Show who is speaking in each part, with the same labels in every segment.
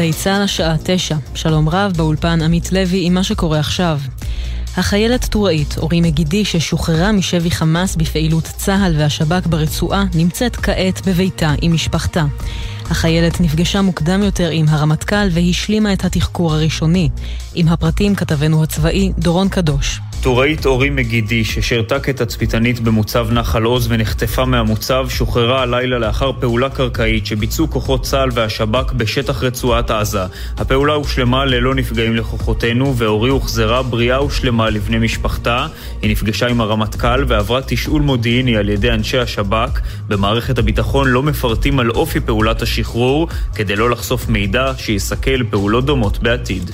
Speaker 1: גלי צה"ל השעה תשע. שלום רב, באולפן עמית לוי עם מה שקורה עכשיו. החיילת טוראית, אורי מגידי, ששוחררה משבי חמאס בפעילות צה"ל והשב"כ ברצועה, נמצאת כעת בביתה עם משפחתה. החיילת נפגשה מוקדם יותר עם הרמטכ"ל והשלימה את התחקור הראשוני. עם הפרטים כתבנו הצבאי דורון קדוש.
Speaker 2: טוראית אורי מגידי, ששירתה כתצפיתנית במוצב נחל עוז ונחטפה מהמוצב, שוחררה הלילה לאחר פעולה קרקעית שביצעו כוחות צה"ל והשב"כ בשטח רצועת עזה. הפעולה הושלמה ללא נפגעים לכוחותינו, ואורי הוחזרה בריאה ושלמה לבני משפחתה. היא נפגשה עם הרמטכ"ל ועברה תשאול מודיעיני על ידי אנשי השב"כ. במערכת הביטחון לא מפרטים על אופי פעולת השחרור, כדי לא לחשוף מידע שיסכל פעולות דומות בעתיד.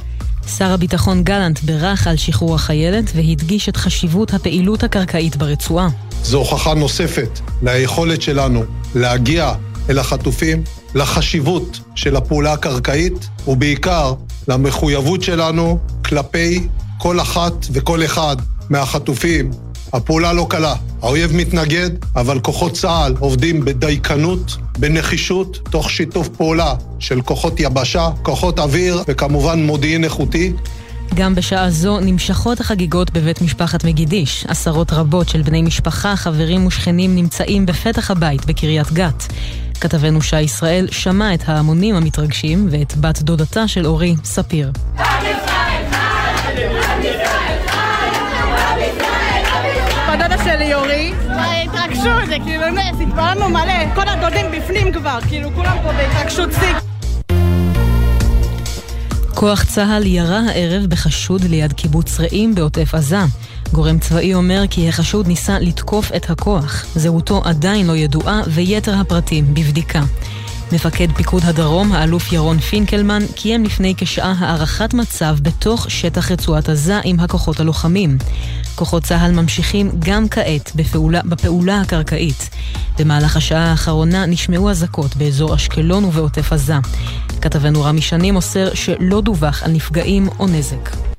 Speaker 1: שר הביטחון גלנט בירך על שחרור החיילת והדגיש את חשיבות הפעילות הקרקעית ברצועה.
Speaker 3: זו הוכחה נוספת ליכולת שלנו להגיע אל החטופים, לחשיבות של הפעולה הקרקעית, ובעיקר למחויבות שלנו כלפי כל אחת וכל אחד מהחטופים. הפעולה לא קלה, האויב מתנגד, אבל כוחות צה"ל עובדים בדייקנות, בנחישות, תוך שיתוף פעולה של כוחות יבשה, כוחות אוויר וכמובן מודיעין איכותי.
Speaker 1: גם בשעה זו נמשכות החגיגות בבית משפחת מגידיש. עשרות רבות של בני משפחה, חברים ושכנים נמצאים בפתח הבית בקריית גת. כתבנו שי ישראל שמע את ההמונים המתרגשים ואת בת דודתה של אורי, ספיר.
Speaker 4: התרגשו, זה כאילו נס, התפעלנו מלא, כל הדודים בפנים כבר, כאילו כולם פה בהתרגשות שיא.
Speaker 1: כוח צה"ל ירה הערב בחשוד ליד קיבוץ רעים בעוטף עזה. גורם צבאי אומר כי החשוד ניסה לתקוף את הכוח. זהותו עדיין לא ידועה ויתר הפרטים בבדיקה. מפקד פיקוד הדרום, האלוף ירון פינקלמן, קיים לפני כשעה הערכת מצב בתוך שטח רצועת עזה עם הכוחות הלוחמים. כוחות צה"ל ממשיכים גם כעת בפעולה, בפעולה הקרקעית. במהלך השעה האחרונה נשמעו אזעקות באזור אשקלון ובעוטף עזה. כתבנו רמי שני מוסר שלא דווח על נפגעים או נזק.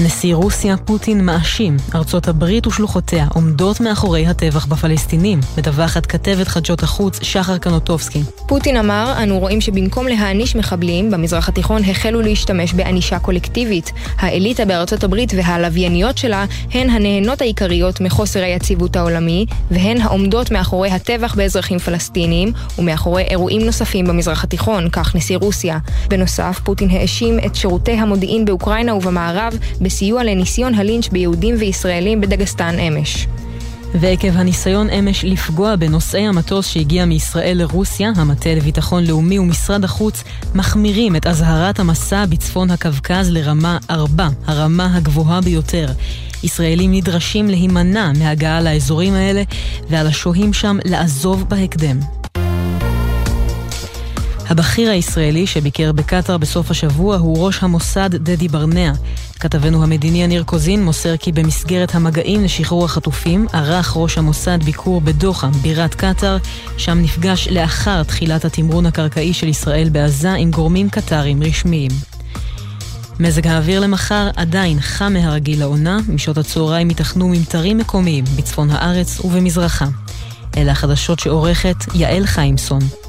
Speaker 1: נשיא רוסיה פוטין מאשים, ארצות הברית ושלוחותיה עומדות מאחורי הטבח בפלסטינים, מדווחת כתבת חדשות החוץ שחר קנוטובסקי.
Speaker 5: פוטין אמר, אנו רואים שבמקום להעניש מחבלים, במזרח התיכון החלו להשתמש בענישה קולקטיבית. האליטה בארצות הברית והלווייניות שלה הן הנהנות העיקריות מחוסר היציבות העולמי, והן העומדות מאחורי הטבח באזרחים פלסטינים, ומאחורי אירועים נוספים במזרח התיכון, כך נשיא רוסיה. בנוסף, פוטין האשים את שירותי המודיעין באוקראינה ובמערב בסיוע לניסיון הלינץ' ביהודים וישראלים בדגסטן אמש.
Speaker 1: ועקב הניסיון אמש לפגוע בנוסעי המטוס שהגיע מישראל לרוסיה, המטה לביטחון לאומי ומשרד החוץ מחמירים את אזהרת המסע בצפון הקווקז לרמה 4, הרמה הגבוהה ביותר. ישראלים נדרשים להימנע מהגעה לאזורים האלה ועל השוהים שם לעזוב בהקדם. הבכיר הישראלי שביקר בקטאר בסוף השבוע הוא ראש המוסד דדי ברנע. כתבנו המדיני יניר קוזין מוסר כי במסגרת המגעים לשחרור החטופים ערך ראש המוסד ביקור בדוחה, בירת קטאר, שם נפגש לאחר תחילת התמרון הקרקעי של ישראל בעזה עם גורמים קטארים רשמיים. מזג האוויר למחר עדיין חם מהרגיל לעונה, משעות הצהריים ייתכנו ממטרים מקומיים בצפון הארץ ובמזרחה. אלה החדשות שעורכת יעל חיימסון.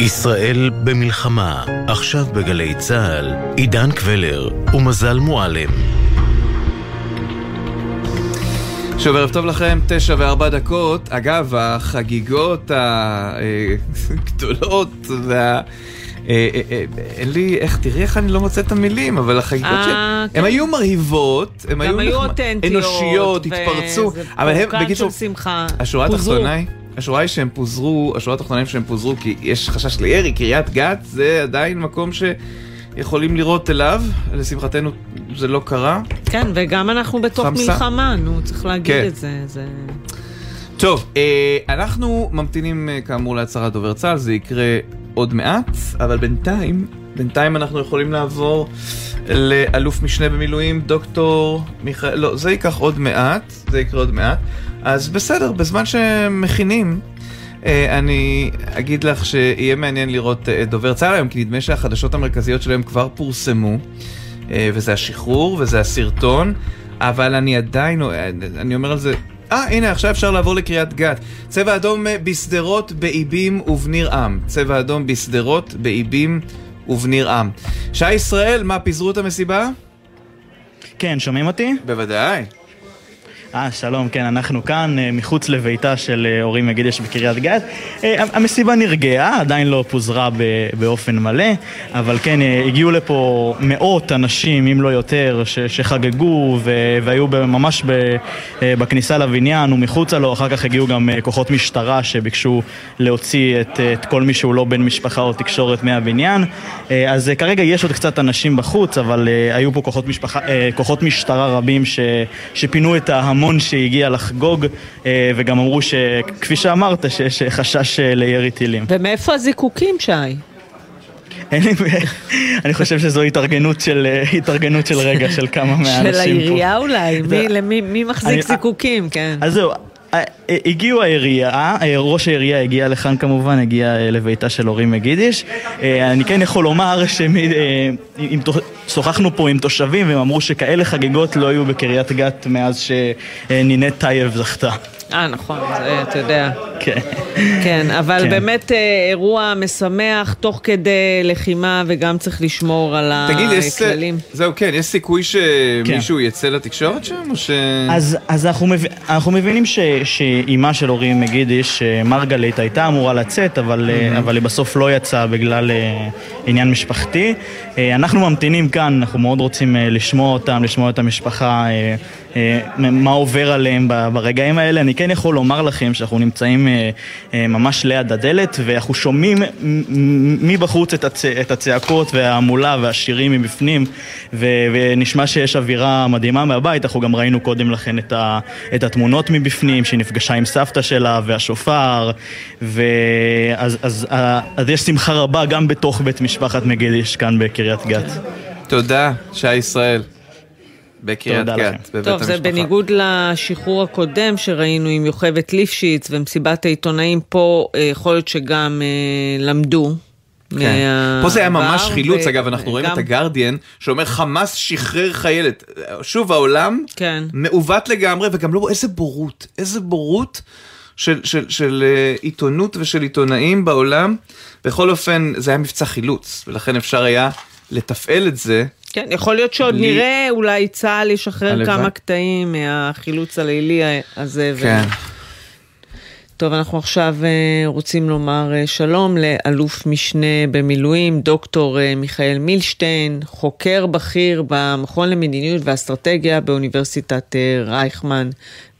Speaker 6: ישראל במלחמה, עכשיו בגלי צה"ל, עידן קבלר ומזל מועלם.
Speaker 7: שוב, ערב טוב לכם, תשע וארבע דקות. אגב, החגיגות הגדולות וה... אין לי, איך, תראי איך אני לא מוצא את המילים, אבל החגיגות שלהם, הן היו מרהיבות, הן היו אנושיות, התפרצו, אבל הם, בקיצור, השורה התחתונה היא... השורה היא שהם פוזרו, השורה התחתונה שהם פוזרו כי יש חשש לירי, קריית גת זה עדיין מקום שיכולים לראות אליו, לשמחתנו זה לא קרה.
Speaker 8: כן, וגם אנחנו בתוך חמסה. מלחמה, נו, צריך להגיד כן. את זה, זה...
Speaker 7: טוב, אנחנו ממתינים כאמור להצהרת דובר צה"ל, זה יקרה עוד מעט, אבל בינתיים, בינתיים אנחנו יכולים לעבור לאלוף משנה במילואים, דוקטור מיכאל, לא, זה ייקח עוד מעט, זה יקרה עוד מעט. אז בסדר, בזמן שמכינים, אני אגיד לך שיהיה מעניין לראות את דובר צה"ל היום, כי נדמה שהחדשות המרכזיות שלהם כבר פורסמו, וזה השחרור וזה הסרטון. אבל אני עדיין, אני אומר על זה, אה, הנה, עכשיו אפשר לעבור לקריית גת. צבע אדום בשדרות, באיבים ובניר עם. צבע אדום בשדרות, באיבים ובניר עם. שי ישראל, מה, פיזרו את המסיבה?
Speaker 9: כן, שומעים אותי?
Speaker 7: בוודאי.
Speaker 9: אה, שלום, כן, אנחנו כאן, אה, מחוץ לביתה של אה, אורי מגידש בקריית גת. אה, המסיבה נרגעה, עדיין לא פוזרה באופן מלא, אבל כן, הגיעו לפה מאות אנשים, אם לא יותר, שחגגו והיו ממש בכניסה לבניין ומחוצה לו, אחר כך הגיעו גם כוחות משטרה שביקשו להוציא את, את כל מי שהוא לא בן משפחה או תקשורת מהבניין. אז כרגע יש עוד קצת אנשים בחוץ, אבל היו פה כוחות, משפחה, כוחות משטרה רבים ש, שפינו את ההמון. המון שהגיע לחגוג, אה, וגם אמרו שכפי שאמרת, שיש חשש אה, לירי טילים.
Speaker 8: ומאיפה הזיקוקים, שי?
Speaker 9: אני חושב שזו התארגנות של, אה, התארגנות של רגע, של כמה מהאנשים פה.
Speaker 8: של העירייה אולי? מי, למי, מי מחזיק זיקוקים, כן.
Speaker 9: אז זהו, הגיעו העירייה, ראש העירייה הגיע לכאן כמובן, הגיע לביתה של אורי מגידיש. אני כן יכול לומר שאם שוחחנו פה עם תושבים והם אמרו שכאלה חגיגות לא היו בקריית גת מאז שנינט טייב זכתה.
Speaker 8: אה, נכון, זה, אתה יודע.
Speaker 9: כן.
Speaker 8: כן, אבל כן. באמת אה, אירוע משמח תוך כדי לחימה וגם צריך לשמור על תגיד, הכללים.
Speaker 7: תגיד, זהו, כן, יש סיכוי שמישהו כן. יצא לתקשורת שם, או ש...
Speaker 9: אז, אז אנחנו, מב... אנחנו מבינים ש... שאימה של אורי מגידיש, מרגלית, הייתה אמורה לצאת, אבל, mm-hmm. אבל היא בסוף לא יצאה בגלל אה, עניין משפחתי. אנחנו ממתינים כאן, אנחנו מאוד רוצים לשמוע אותם, לשמוע את המשפחה. אה, מה עובר עליהם ברגעים האלה. אני כן יכול לומר לכם שאנחנו נמצאים אה, אה, ממש ליד הדלת ואנחנו שומעים מבחוץ את, הצ... את הצעקות וההמולה והשירים מבפנים ונשמע שיש אווירה מדהימה מהבית. אנחנו גם ראינו קודם לכן את, ה... את התמונות מבפנים, שהיא נפגשה עם סבתא שלה והשופר ואז אז, אז, אז יש שמחה רבה גם בתוך בית משפחת מגידיש כאן בקריית גת.
Speaker 7: תודה, שי ישראל. בקריית גת, בבית המשפחה.
Speaker 8: טוב, זה בניגוד לשחרור הקודם שראינו עם יוכבת ליפשיץ ומסיבת העיתונאים, פה אה, יכול להיות שגם אה, למדו.
Speaker 7: כן. פה זה היה ממש חילוץ, ו... אגב, אנחנו רואים גם... את הגרדיאן, שאומר חמאס שחרר חיילת. שוב, העולם כן. מעוות לגמרי, וגם לא, איזה בורות, איזה בורות של, של, של, של אה, עיתונות ושל עיתונאים בעולם. בכל אופן, זה היה מבצע חילוץ, ולכן אפשר היה לתפעל את זה
Speaker 8: כן, יכול להיות שעוד בלי... נראה אולי צה"ל ישחרר הלבא. כמה קטעים מהחילוץ הלילי הזה. כן. ו... טוב, אנחנו עכשיו אה, רוצים לומר אה, שלום לאלוף משנה במילואים, דוקטור אה, מיכאל מילשטיין, חוקר בכיר במכון למדיניות ואסטרטגיה באוניברסיטת רייכמן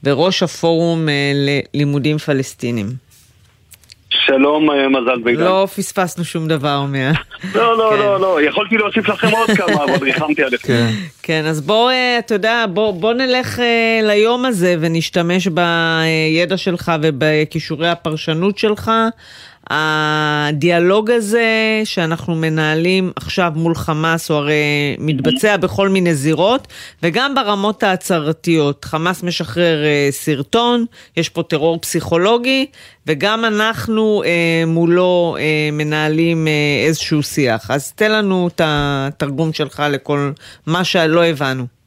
Speaker 8: וראש הפורום ללימודים פלסטינים.
Speaker 10: שלום, אה, מזל בידן.
Speaker 8: לא פספסנו שום דבר מה...
Speaker 10: לא, לא, כן. לא, לא, יכולתי להוסיף לכם עוד כמה, אבל ריחמתי עליכם.
Speaker 8: כן. כן, אז בוא, אה, אתה יודע, בוא, בוא נלך אה, ליום הזה ונשתמש בידע שלך ובכישורי הפרשנות שלך. הדיאלוג הזה שאנחנו מנהלים עכשיו מול חמאס הוא הרי מתבצע בכל מיני זירות וגם ברמות ההצהרתיות. חמאס משחרר אה, סרטון, יש פה טרור פסיכולוגי וגם אנחנו אה, מולו אה, מנהלים אה, איזשהו שיח. אז תן לנו את התרגום שלך לכל מה שלא הבנו.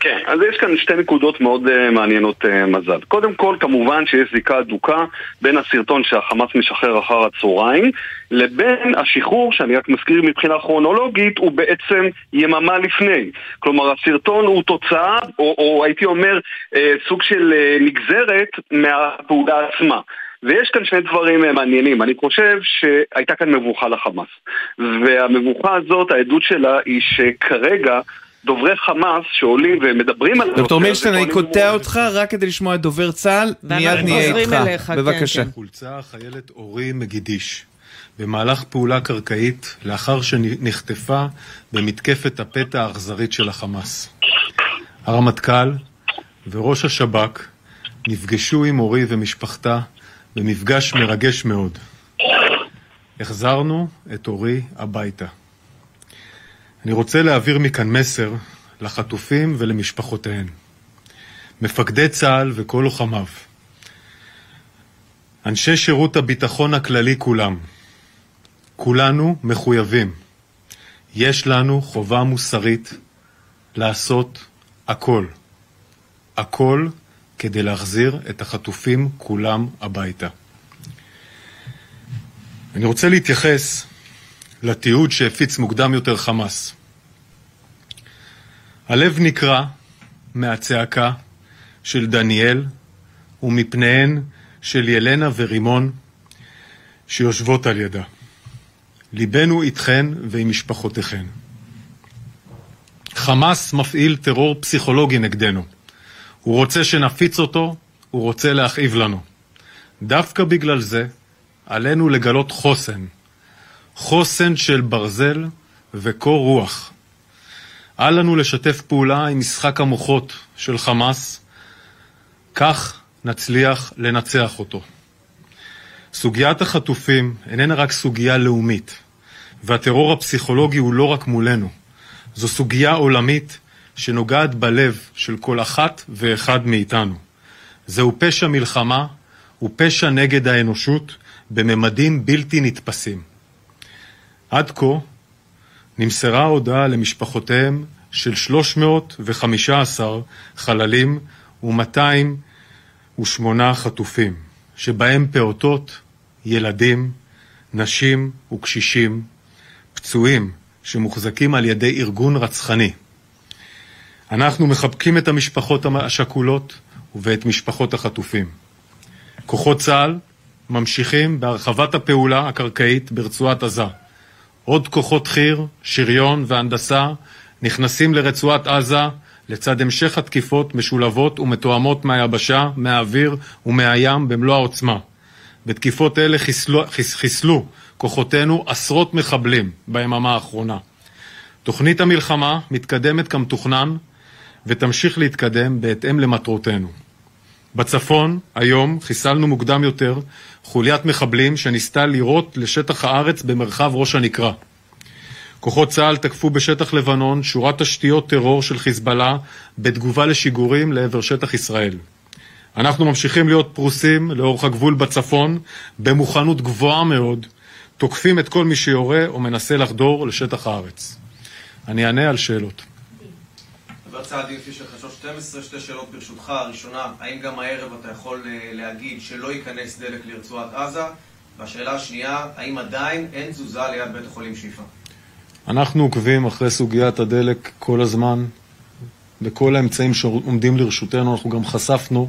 Speaker 10: כן, אז יש כאן שתי נקודות מאוד uh, מעניינות uh, מזל. קודם כל, כמובן שיש זיקה אדוקה בין הסרטון שהחמאס משחרר אחר הצהריים לבין השחרור, שאני רק מזכיר מבחינה כרונולוגית, הוא בעצם יממה לפני. כלומר, הסרטון הוא תוצאה, או, או הייתי אומר, uh, סוג של uh, נגזרת מהפעולה עצמה. ויש כאן שני דברים מעניינים. אני חושב שהייתה כאן מבוכה לחמאס. והמבוכה הזאת, העדות שלה היא שכרגע דוברי חמאס שעולים ומדברים על...
Speaker 7: דוקטור מילשטיין, אני קוטע אותך רק כדי לשמוע את דובר צה"ל, מיד נהיה איתך.
Speaker 3: כן, בבקשה. חולצה החיילת אורי מגידיש. במהלך פעולה קרקעית, לאחר שנחטפה במתקפת הפתע האכזרית של החמאס. הרמטכ"ל וראש השב"כ נפגשו עם אורי ומשפחתה במפגש מרגש מאוד. החזרנו את אורי הביתה. אני רוצה להעביר מכאן מסר לחטופים ולמשפחותיהם. מפקדי צה"ל וכל לוחמיו, אנשי שירות הביטחון הכללי כולם, כולנו מחויבים. יש לנו חובה מוסרית לעשות
Speaker 11: הכל. הכל כדי להחזיר את החטופים כולם הביתה. אני רוצה להתייחס לתיעוד שהפיץ מוקדם יותר חמאס. הלב נקרע מהצעקה של דניאל ומפניהן של ילנה ורימון שיושבות על ידה. ליבנו איתכן ועם משפחותיכן. חמאס מפעיל טרור פסיכולוגי נגדנו. הוא רוצה שנפיץ אותו, הוא רוצה להכאיב לנו. דווקא בגלל זה עלינו לגלות חוסן. חוסן של ברזל וקור רוח. אל לנו לשתף פעולה עם משחק המוחות של חמאס, כך נצליח לנצח אותו. סוגיית החטופים איננה רק סוגיה לאומית, והטרור הפסיכולוגי הוא לא רק מולנו. זו סוגיה עולמית שנוגעת בלב של כל אחת ואחד מאיתנו. זהו פשע מלחמה, הוא פשע נגד האנושות בממדים בלתי נתפסים. עד כה נמסרה הודעה למשפחותיהם של 315 חללים ו-208 חטופים, שבהם פעוטות, ילדים, נשים וקשישים, פצועים שמוחזקים על ידי ארגון רצחני. אנחנו מחבקים את המשפחות השכולות ואת משפחות החטופים. כוחות צה"ל ממשיכים בהרחבת הפעולה הקרקעית ברצועת עזה. עוד כוחות חי"ר, שריון והנדסה נכנסים לרצועת עזה לצד המשך התקיפות משולבות ומתואמות מהיבשה, מהאוויר ומהים במלוא העוצמה. בתקיפות אלה חיסלו, חיסלו כוחותינו עשרות מחבלים ביממה האחרונה. תוכנית המלחמה מתקדמת כמתוכנן ותמשיך להתקדם בהתאם למטרותינו. בצפון, היום, חיסלנו מוקדם יותר חוליית מחבלים שניסתה לירות לשטח הארץ במרחב ראש הנקרה. כוחות צה"ל תקפו בשטח לבנון שורת תשתיות טרור של חיזבאללה בתגובה לשיגורים לעבר שטח ישראל. אנחנו ממשיכים להיות פרוסים לאורך הגבול בצפון במוכנות גבוהה מאוד, תוקפים את כל מי שיורה או מנסה לחדור לשטח הארץ. אני אענה על שאלות.
Speaker 12: צה"ל דין פישר חדשות 12, שתי שאלות ברשותך. הראשונה, האם גם הערב אתה יכול אה, להגיד שלא ייכנס דלק לרצועת עזה? והשאלה השנייה, האם עדיין אין תזוזה ליד בית החולים שיפא?
Speaker 11: אנחנו עוקבים אחרי סוגיית הדלק כל הזמן, בכל האמצעים שעומדים לרשותנו. אנחנו גם חשפנו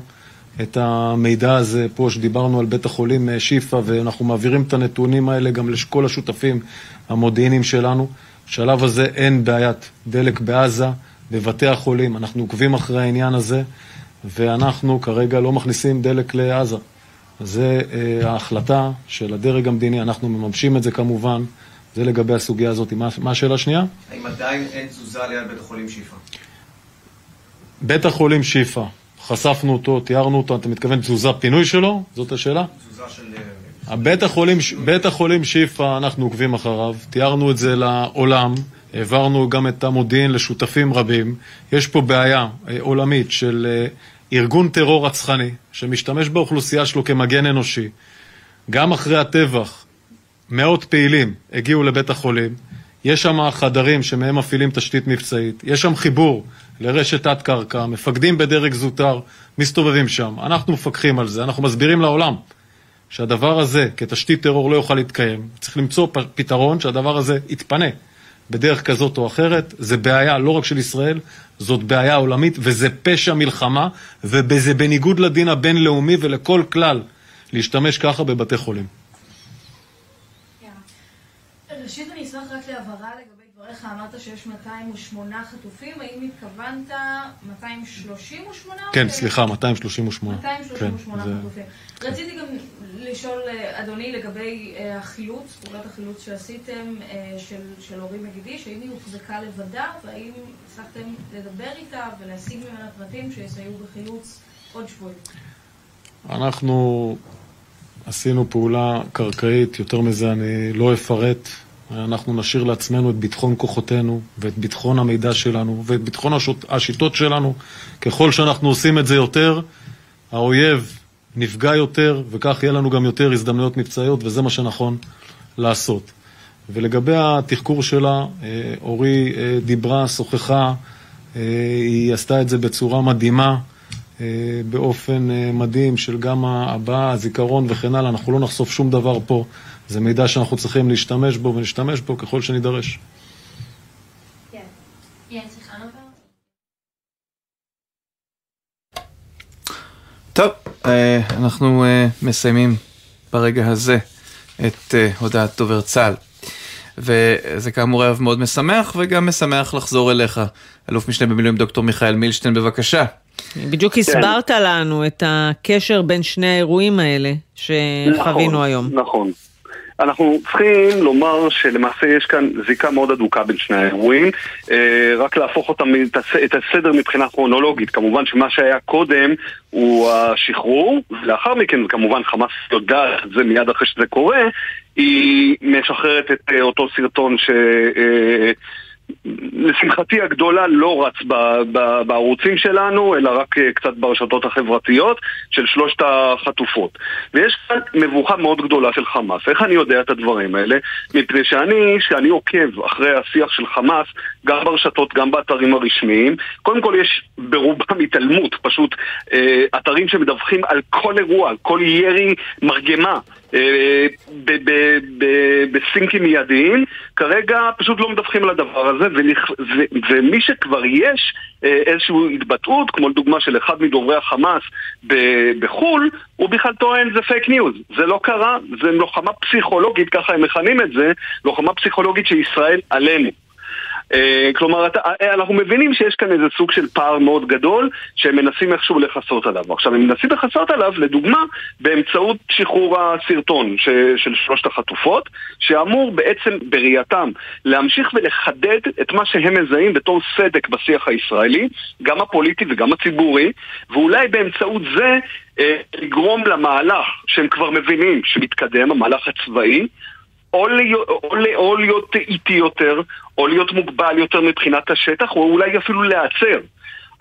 Speaker 11: את המידע הזה פה, שדיברנו על בית החולים אה, שיפא, ואנחנו מעבירים את הנתונים האלה גם לכל השותפים המודיעיניים שלנו. בשלב הזה אין בעיית דלק בעזה, בבתי החולים. אנחנו עוקבים אחרי העניין הזה, ואנחנו כרגע לא מכניסים דלק לעזה. זה אה, ההחלטה של הדרג המדיני, אנחנו מממשים את זה כמובן. זה לגבי הסוגיה הזאת. מה, מה השאלה השנייה?
Speaker 12: האם עדיין אין תזוזה ליד בית החולים שיפא?
Speaker 11: בית החולים שיפא, חשפנו אותו, תיארנו אותו, אתה מתכוון תזוזה פינוי שלו? זאת השאלה?
Speaker 12: תזוזה של...
Speaker 11: אה, בית החולים, בית החולים שיפא, אנחנו עוקבים אחריו, תיארנו את זה לעולם, העברנו גם את המודיעין לשותפים רבים. יש פה בעיה אה, עולמית של אה, ארגון טרור רצחני, שמשתמש באוכלוסייה שלו כמגן אנושי. גם אחרי הטבח, מאות פעילים הגיעו לבית החולים, יש שם חדרים שמהם מפעילים תשתית מבצעית, יש שם חיבור לרשת תת-קרקע, מפקדים בדרג זוטר מסתובבים שם, אנחנו מפקחים על זה, אנחנו מסבירים לעולם שהדבר הזה כתשתית טרור לא יוכל להתקיים, צריך למצוא פתרון שהדבר הזה יתפנה בדרך כזאת או אחרת, זה בעיה לא רק של ישראל, זאת בעיה עולמית וזה פשע מלחמה וזה בניגוד לדין הבינלאומי ולכל כלל להשתמש ככה בבתי חולים.
Speaker 13: ראשית אני אשמח רק להבהרה לגבי דבריך, אמרת שיש 208 חטופים, האם התכוונת 238?
Speaker 11: כן, סליחה, 238.
Speaker 13: 238 כן, חטופים. רציתי גם לשאול, אה, אדוני, לגבי אה, החילוץ, פעולת החילוץ שעשיתם אה, של, של אורי מגידיש, האם היא הוחזקה לבדה, והאם הצלחתם לדבר איתה ולהשיג ממנה פרטים שיסייעו בחילוץ עוד שבועי?
Speaker 11: אנחנו עשינו פעולה קרקעית, יותר מזה אני לא אפרט. אנחנו נשאיר לעצמנו את ביטחון כוחותינו ואת ביטחון המידע שלנו ואת ביטחון השות, השיטות שלנו. ככל שאנחנו עושים את זה יותר, האויב נפגע יותר, וכך יהיה לנו גם יותר הזדמנויות מבצעיות, וזה מה שנכון לעשות. ולגבי התחקור שלה, אה, אורי אה, דיברה, שוחחה היא עשתה את זה בצורה מדהימה, באופן מדהים של גם הבאה, הזיכרון וכן הלאה. אנחנו לא נחשוף שום דבר פה. זה מידע שאנחנו צריכים להשתמש בו ונשתמש בו ככל שנידרש.
Speaker 7: טוב, אה, אנחנו אה, מסיימים ברגע הזה את אה, הודעת דובר צה"ל. וזה כאמור ערב מאוד משמח, וגם משמח לחזור אליך. אלוף משנה במילואים דוקטור מיכאל מילשטיין, בבקשה.
Speaker 8: בדיוק כן. הסברת לנו את הקשר בין שני האירועים האלה שחווינו
Speaker 10: נכון,
Speaker 8: היום.
Speaker 10: נכון. אנחנו צריכים לומר שלמעשה יש כאן זיקה מאוד הדוקה בין שני האירועים, אה, רק להפוך אותם, את הסדר מבחינה כרונולוגית. כמובן שמה שהיה קודם הוא השחרור, ולאחר מכן כמובן חמאס יודעת את זה מיד אחרי שזה קורה, היא משחררת את אה, אותו סרטון ש... לשמחתי הגדולה לא רץ ב, ב, בערוצים שלנו, אלא רק אה, קצת ברשתות החברתיות של שלושת החטופות. ויש כאן מבוכה מאוד גדולה של חמאס. איך אני יודע את הדברים האלה? מפני שאני, שאני עוקב אחרי השיח של חמאס, גם ברשתות, גם באתרים הרשמיים, קודם כל יש ברובם התעלמות, פשוט אה, אתרים שמדווחים על כל אירוע, על כל ירי מרגמה. אה, בסינקים מיידיים, כרגע פשוט לא מדווחים על הדבר הזה, ומי שכבר יש אה, איזושהי התבטאות, כמו לדוגמה של אחד מדוברי החמאס בחו"ל, הוא בכלל טוען זה פייק ניוז. זה לא קרה, זה לוחמה פסיכולוגית, ככה הם מכנים את זה, לוחמה פסיכולוגית של ישראל עלינו. אה, כלומר, אה, אנחנו מבינים שיש כאן איזה סוג של פער מאוד גדול שהם מנסים איכשהו לכסות עליו. עכשיו, הם מנסים לכסות עליו, לדוגמה, באמצעות שחרור הסרטון ש, של שלושת החטופות, שאמור בעצם בראייתם להמשיך ולחדד את מה שהם מזהים בתור סדק בשיח הישראלי, גם הפוליטי וגם הציבורי, ואולי באמצעות זה אה, לגרום למהלך שהם כבר מבינים שמתקדם, המהלך הצבאי, או להיות איטי יותר, או להיות מוגבל יותר מבחינת השטח, או אולי אפילו להיעצר.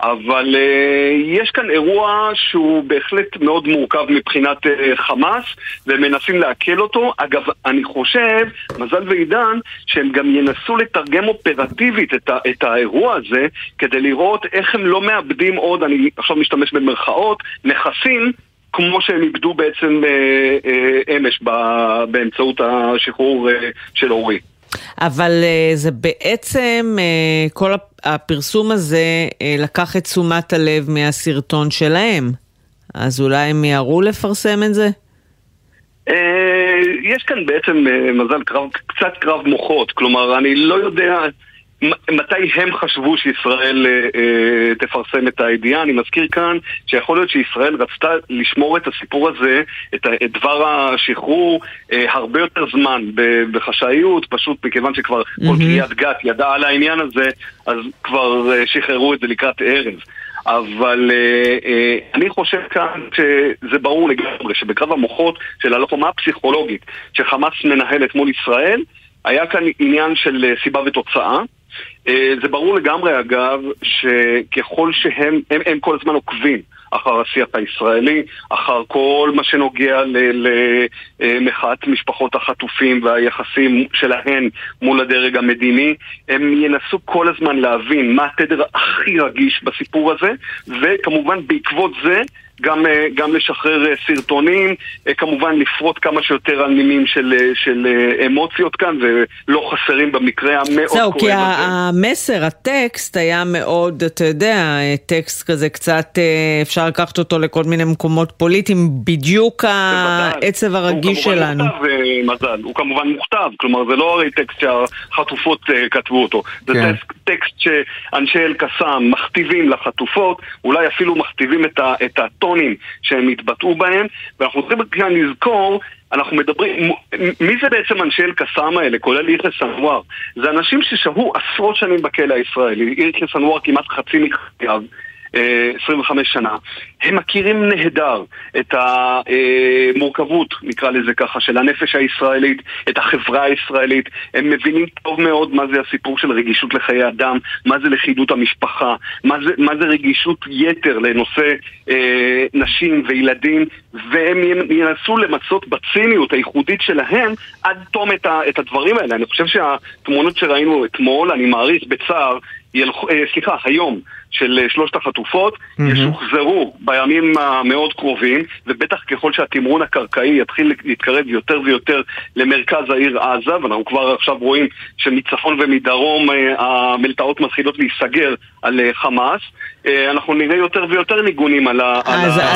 Speaker 10: אבל uh, יש כאן אירוע שהוא בהחלט מאוד מורכב מבחינת uh, חמאס, והם מנסים לעכל אותו. אגב, אני חושב, מזל ועידן, שהם גם ינסו לתרגם אופרטיבית את, ה, את האירוע הזה, כדי לראות איך הם לא מאבדים עוד, אני עכשיו משתמש במרכאות, נכסים כמו שהם איבדו בעצם אה, אה, אמש באמצעות השחרור אה, של אורי.
Speaker 8: אבל זה בעצם, כל הפרסום הזה לקח את תשומת הלב מהסרטון שלהם. אז אולי הם יערו לפרסם את זה?
Speaker 10: יש כאן בעצם, מזל, קרב, קצת קרב מוחות. כלומר, אני לא יודע... מתי הם חשבו שישראל אה, אה, תפרסם את הידיעה? אני מזכיר כאן שיכול להיות שישראל רצתה לשמור את הסיפור הזה, את, את דבר השחרור, אה, הרבה יותר זמן בחשאיות, פשוט מכיוון שכבר mm-hmm. כל קריית גת ידעה על העניין הזה, אז כבר אה, שחררו את זה לקראת ערב. אבל אה, אה, אני חושב כאן שזה ברור לגמרי שבקרב המוחות של הלוחמה הפסיכולוגית שחמאס מנהלת מול ישראל, היה כאן עניין של אה, סיבה ותוצאה. אה, זה ברור לגמרי אגב, שככל שהם, הם, הם כל הזמן עוקבים אחר השיח הישראלי, אחר כל מה שנוגע למחאת משפחות החטופים והיחסים שלהן מול הדרג המדיני, הם ינסו כל הזמן להבין מה התדר הכי רגיש בסיפור הזה, וכמובן בעקבות זה גם, אה, גם לשחרר אה, סרטונים, אה, כמובן לפרוט כמה שיותר על נימים של, של אמוציות כאן, ולא חסרים במקרה המאוד
Speaker 8: כואב הזה. זהו, כי המסר, הטקסט היה מאוד, אתה יודע, טקסט כזה קצת, אפשר לקחת אותו לכל מיני מקומות פוליטיים, בדיוק העצב הרגיש
Speaker 10: הוא
Speaker 8: שלנו.
Speaker 10: הוא כמובן מוכתב, מזל, הוא כמובן מוכתב, כלומר זה לא הרי טקסט שהחטופות כתבו אותו, זה כן. טקסט, טקסט שאנשי אל-קסאם מכתיבים לחטופות, אולי אפילו מכתיבים את הטון. הטונים שהם התבטאו בהם, ואנחנו צריכים כאן לזכור אנחנו מדברים, מי זה בעצם אנשי אל-קסאם האלה, כולל יחיא סנוואר? זה אנשים ששהו עשרות שנים בכלא הישראלי, יחיא סנוואר כמעט חצי מחייו, 25 אה, שנה, הם מכירים נהדר את המורכבות, נקרא לזה ככה, של הנפש הישראלית, את החברה הישראלית, הם מבינים טוב מאוד מה זה הסיפור של רגישות לחיי אדם, מה זה לכידות המשפחה, מה זה, מה זה רגישות יתר לנושא אה, נשים וילדים, והם ינסו למצות בציניות הייחודית שלהם עד תום את הדברים האלה. אני חושב שהתמונות שראינו אתמול, אני מעריך בצער, ילכו, אה, סליחה, היום של אה, שלושת החטופות mm-hmm. ישוחזרו בימים המאוד קרובים, ובטח ככל שהתמרון הקרקעי יתחיל להתקרב יותר ויותר למרכז העיר עזה, ואנחנו כבר עכשיו רואים שמצפון ומדרום אה, המלטעות מתחילות להיסגר על חמאס, אנחנו נראה יותר ויותר ניגונים על ה...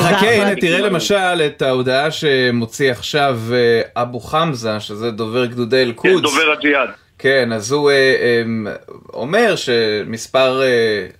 Speaker 7: חכה, הנה תראה למשל את ההודעה שמוציא עכשיו אבו חמזה, שזה דובר גדודי אל-קודס. כן,
Speaker 10: דובר הג'יהאד.
Speaker 7: כן, אז הוא אה, אה, אומר שמספר אה,